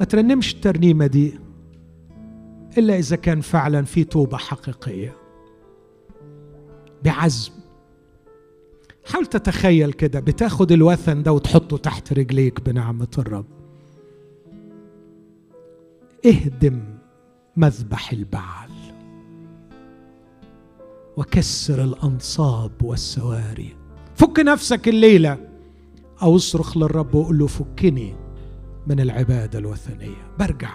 ما ترنمش الترنيمة دي إلا إذا كان فعلا في توبة حقيقية. بعزم. حاول تتخيل كده؟ بتاخد الوثن ده وتحطه تحت رجليك بنعمة الرب. اهدم مذبح البعل وكسر الأنصاب والسواري. فك نفسك الليلة أو اصرخ للرب وقول له فكني من العبادة الوثنية. برجع.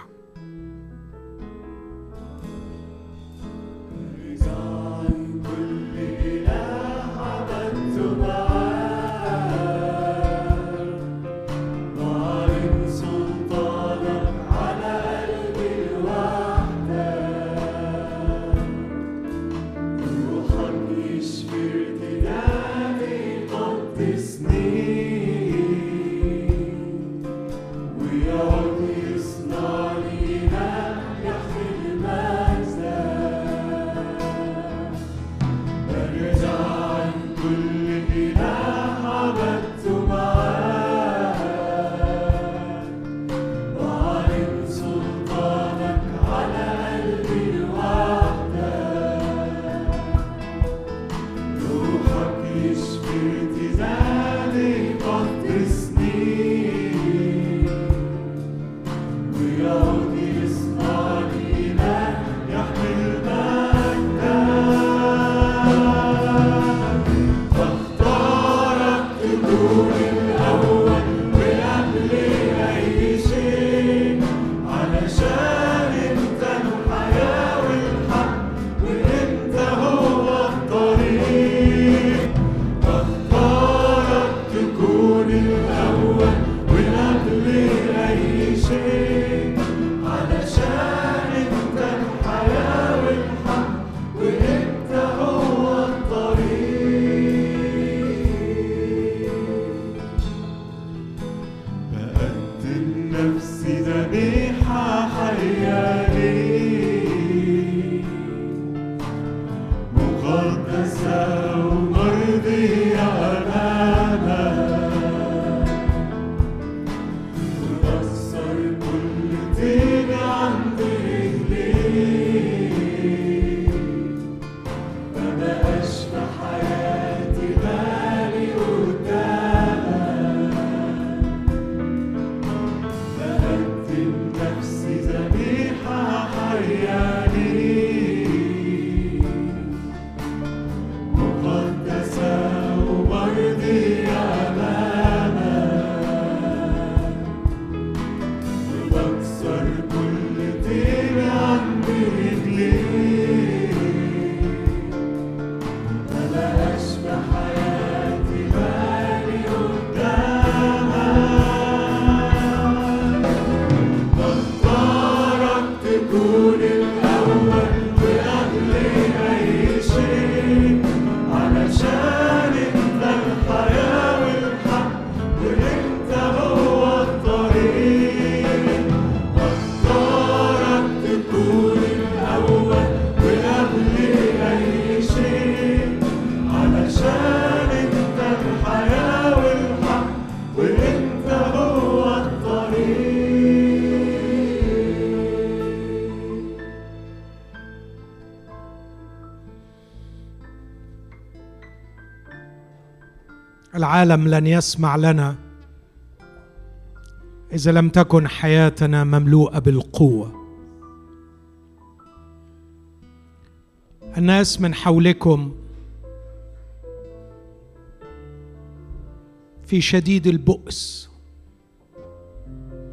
العالم لن يسمع لنا إذا لم تكن حياتنا مملوءة بالقوة. الناس من حولكم في شديد البؤس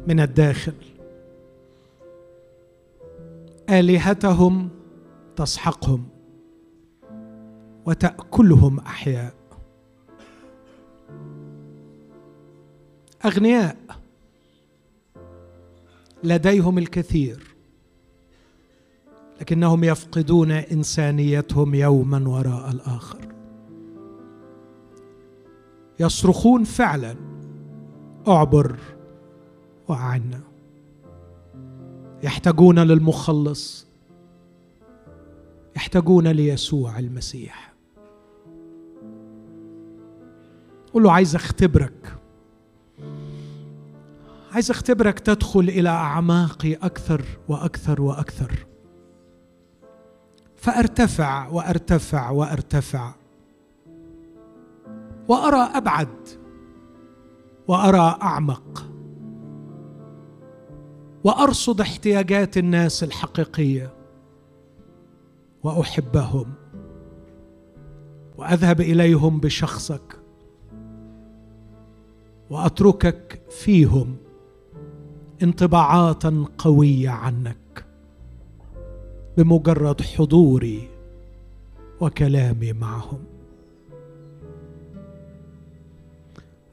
من الداخل. آلهتهم تسحقهم وتأكلهم أحياء. أغنياء. لديهم الكثير لكنهم يفقدون إنسانيتهم يوما وراء الآخر. يصرخون فعلا أعبر واعنا يحتاجون للمخلص يحتاجون ليسوع المسيح. قل له عايز أختبرك. عايز اختبرك تدخل إلى اعماقي أكثر وأكثر وأكثر. فأرتفع وأرتفع وأرتفع. وأرى أبعد وأرى أعمق. وأرصد احتياجات الناس الحقيقية. وأحبهم. وأذهب إليهم بشخصك. وأتركك فيهم. انطباعات قوية عنك بمجرد حضوري وكلامي معهم.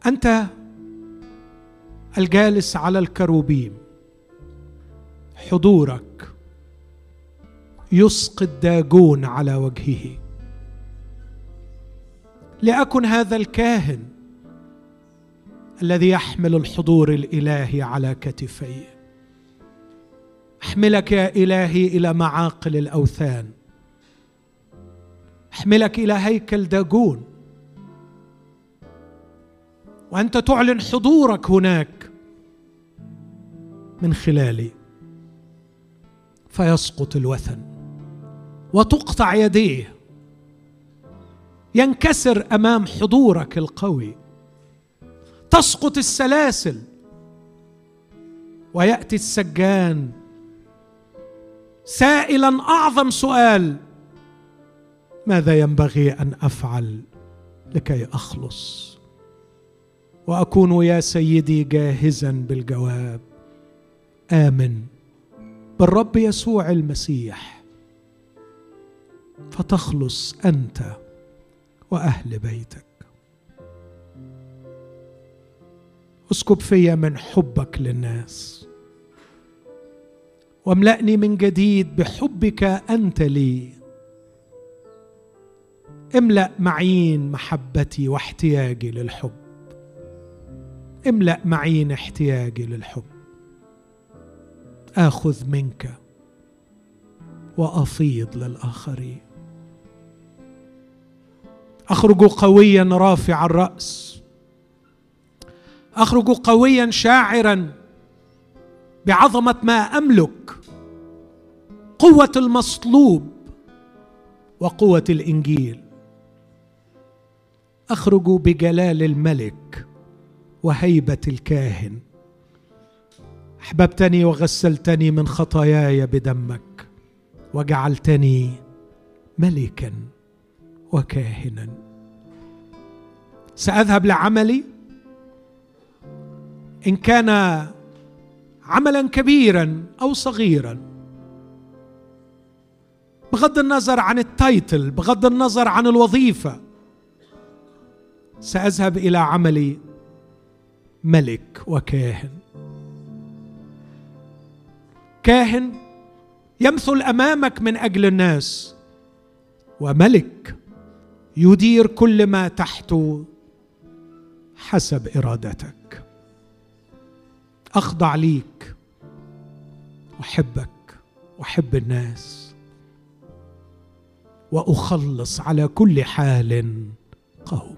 أنت الجالس على الكروبيم. حضورك يسقط داجون على وجهه. لأكن هذا الكاهن الذي يحمل الحضور الإلهي على كتفيه أحملك يا إلهي إلى معاقل الأوثان. أحملك إلى هيكل داجون وأنت تعلن حضورك هناك من خلالي. فيسقط الوثن وتقطع يديه. ينكسر أمام حضورك القوي. تسقط السلاسل ويأتي السجان. سائلا أعظم سؤال ماذا ينبغي أن أفعل لكي أخلص؟ وأكون يا سيدي جاهزا بالجواب. آمن بالرب يسوع المسيح. فتخلص أنت وأهل بيتك. اسكب في من حبك للناس. واملأني من جديد بحبك أنت لي. املأ معين محبتي واحتياجي للحب. املأ معين احتياجي للحب. آخذ منك وأفيض للآخرين. أخرج قويا رافع الرأس. أخرج قويا شاعرا بعظمة ما أملك قوة المصلوب وقوة الإنجيل. أخرج بجلال الملك وهيبة الكاهن. أحببتني وغسلتني من خطاياي بدمك وجعلتني ملكا وكاهنا. سأذهب لعملي إن كان عملا كبيرا أو صغيرا. بغض النظر عن التايتل بغض النظر عن الوظيفة سأذهب إلى عملي ملك وكاهن. كاهن يمثل أمامك من أجل الناس وملك يدير كل ما تحته حسب إرادتك. أخضع ليك. أحبك واحب الناس. وأخلص على كل حال قوم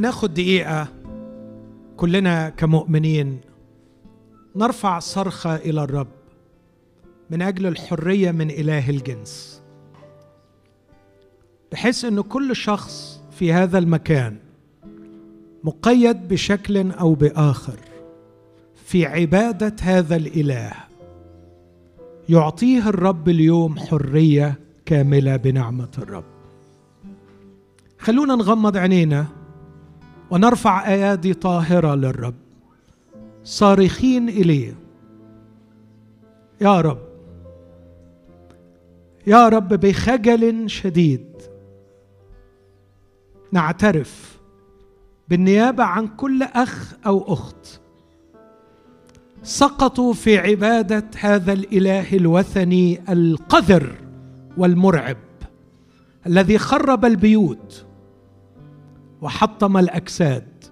هناخد دقيقة كلنا كمؤمنين. نرفع صرخة إلى الرب من أجل الحرية من إله الجنس. بحيث أن كل شخص في هذا المكان مقيد بشكل أو بآخر في عبادة هذا الإله يعطيه الرب اليوم حرية كاملة بنعمة الرب. خلونا نغمض عينينا ونرفع ايادي طاهرة للرب. صارخين إليه. يا رب. يا رب بخجل شديد. نعترف بالنيابة عن كل أخ أو أخت. سقطوا في عبادة هذا الإله الوثني القذر والمرعب الذي خرب البيوت. وحطم الأجساد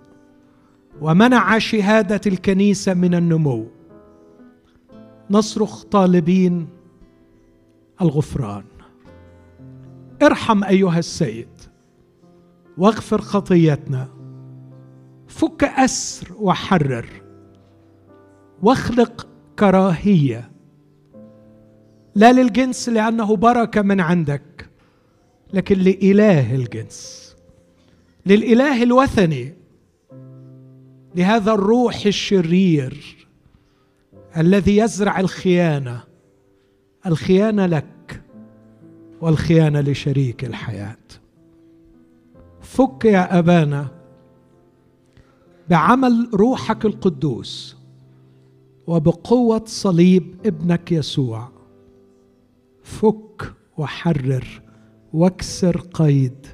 ومنع شهادة الكنيسة من النمو. نصرخ طالبين الغفران. ارحم أيها السيد واغفر خطيتنا. فك أسر وحرر. واخلق كراهية. لا للجنس لأنه بركة من عندك لكن لإله الجنس. للإله الوثني. لهذا الروح الشرير الذي يزرع الخيانة. الخيانة لك والخيانة لشريك الحياة. فك يا أبانا بعمل روحك القدوس وبقوة صليب ابنك يسوع. فك وحرر واكسر قيد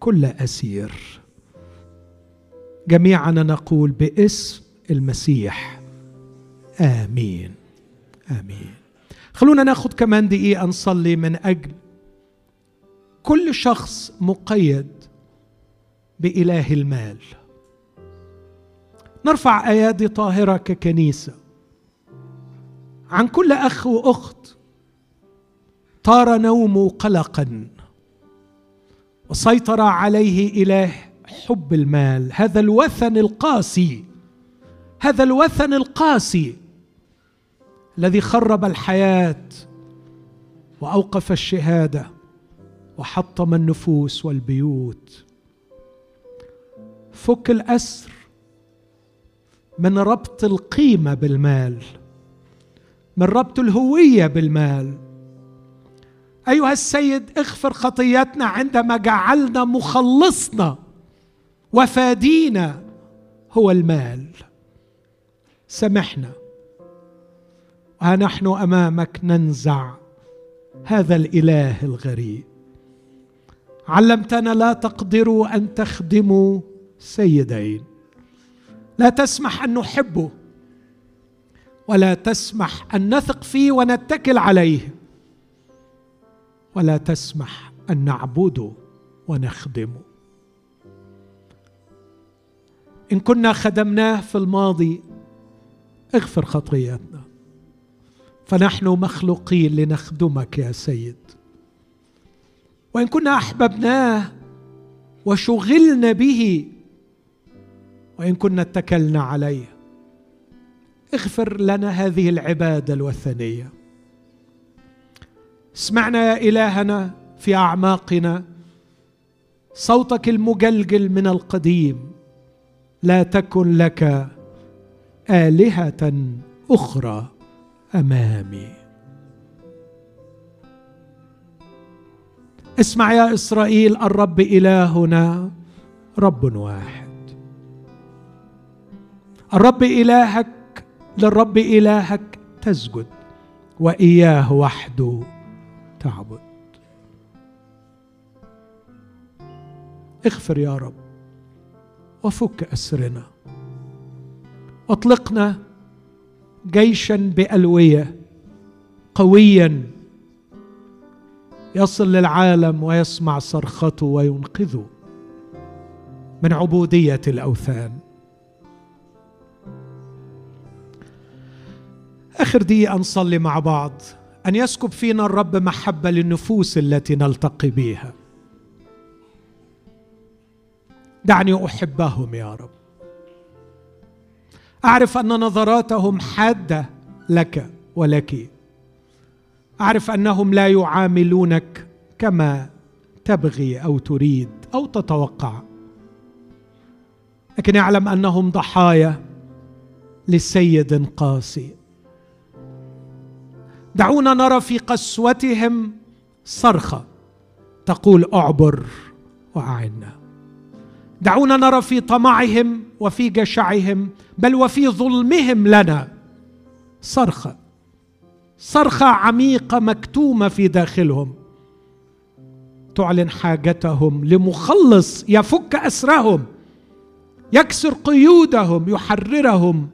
كل أسير. جميعنا نقول باسم المسيح. آمين. آمين. خلونا ناخد كمان دقيقة نصلي من أجل كل شخص مقيد بإله المال. نرفع أيادي طاهرة ككنيسة. عن كل أخ وأخت طار نومه قلقا. وسيطر عليه إله حب المال. هذا الوثن القاسي هذا الوثن القاسي الذي خرب الحياة وأوقف الشهادة وحطم النفوس والبيوت. فك الأسر من ربط القيمة بالمال من ربط الهوية بالمال أيها السيد اغفر خطيتنا عندما جعلنا مخلصنا وفادينا هو المال. سمحنا. ها نحن أمامك ننزع هذا الإله الغريب. علمتنا لا تقدروا أن تخدموا سيدين. لا تسمح أن نحبه ولا تسمح أن نثق فيه ونتكل عليه. ولا تسمح أن نعبده ونخدمه إن كنا خدمناه في الماضي اغفر خطياتنا فنحن مخلوقين لنخدمك يا سيد. وإن كنا أحببناه وشغلنا به وإن كنا اتكلنا عليه اغفر لنا هذه العبادة الوثنية. اسمعنا يا إلهنا في أعماقنا. صوتك المجلجل من القديم لا تكن لك آلهة أخرى أمامي. اسمع يا إسرائيل الرب إلهنا رب واحد. الرب إلهك للرب إلهك تسجد وإياه وحده تعبد اغفر يا رب وفك أسرنا. أطلقنا جيشا بألوية قويا يصل للعالم ويسمع صرخته وينقذه من عبودية الأوثان. آخر دقيقة نصلي مع بعض. أن يسكب فينا الرب محبة للنفوس التي نلتقي بها دعني أحبهم يا رب. أعرف أن نظراتهم حادة لك ولك. أعرف أنهم لا يعاملونك كما تبغي أو تريد أو تتوقع. لكن اعلم أنهم ضحايا لسيد قاسي. دعونا نرى في قسوتهم صرخة تقول اعبر وأعنا. دعونا نرى في طمعهم وفي جشعهم بل وفي ظلمهم لنا صرخة صرخة عميقة مكتومة في داخلهم. تعلن حاجتهم لمخلص يفك أسرهم يكسر قيودهم يحررهم.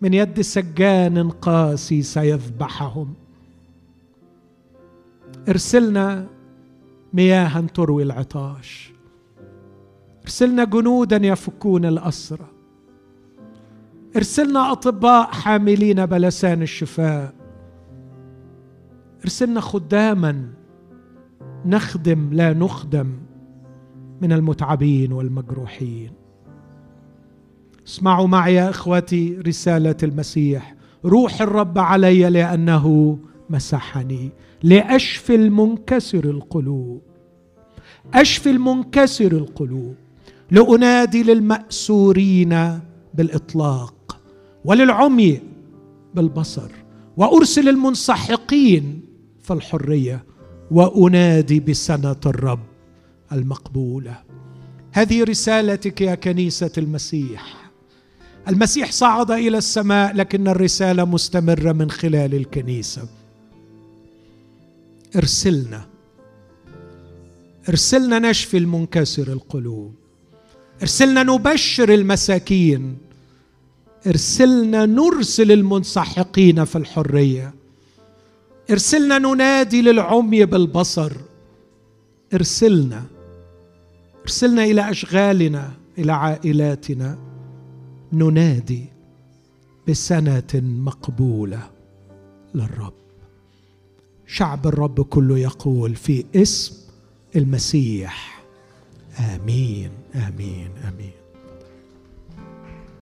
من يد سجان قاسي سيذبحهم. ارسلنا مياها تروي العطاش. ارسلنا جنودا يفكون الأسرى. ارسلنا أطباء حاملين بلسان الشفاء. ارسلنا خداما نخدم لا نخدم من المتعبين والمجروحين. اسمعوا معي يا إخوتي رسالة المسيح. روح الرب علي لأنه مسحني. لأشفي المنكسر القلوب. أشفي المنكسر القلوب. لأنادي للمأسورين بالإطلاق وللعمي بالبصر وأرسل المنسحقين في الحرية وأنادي بسنة الرب المقبولة. هذه رسالتك يا كنيسة المسيح. المسيح صعد إلى السماء لكن الرسالة مستمرة من خلال الكنيسة. ارسلنا. ارسلنا نشفي المنكسر القلوب. ارسلنا نبشر المساكين. ارسلنا نرسل المنسحقين في الحرية. ارسلنا ننادي للعمي بالبصر. ارسلنا. ارسلنا إلى أشغالنا إلى عائلاتنا. ننادي بسنة مقبولة للرب. شعب الرب كله يقول في اسم المسيح. آمين آمين آمين.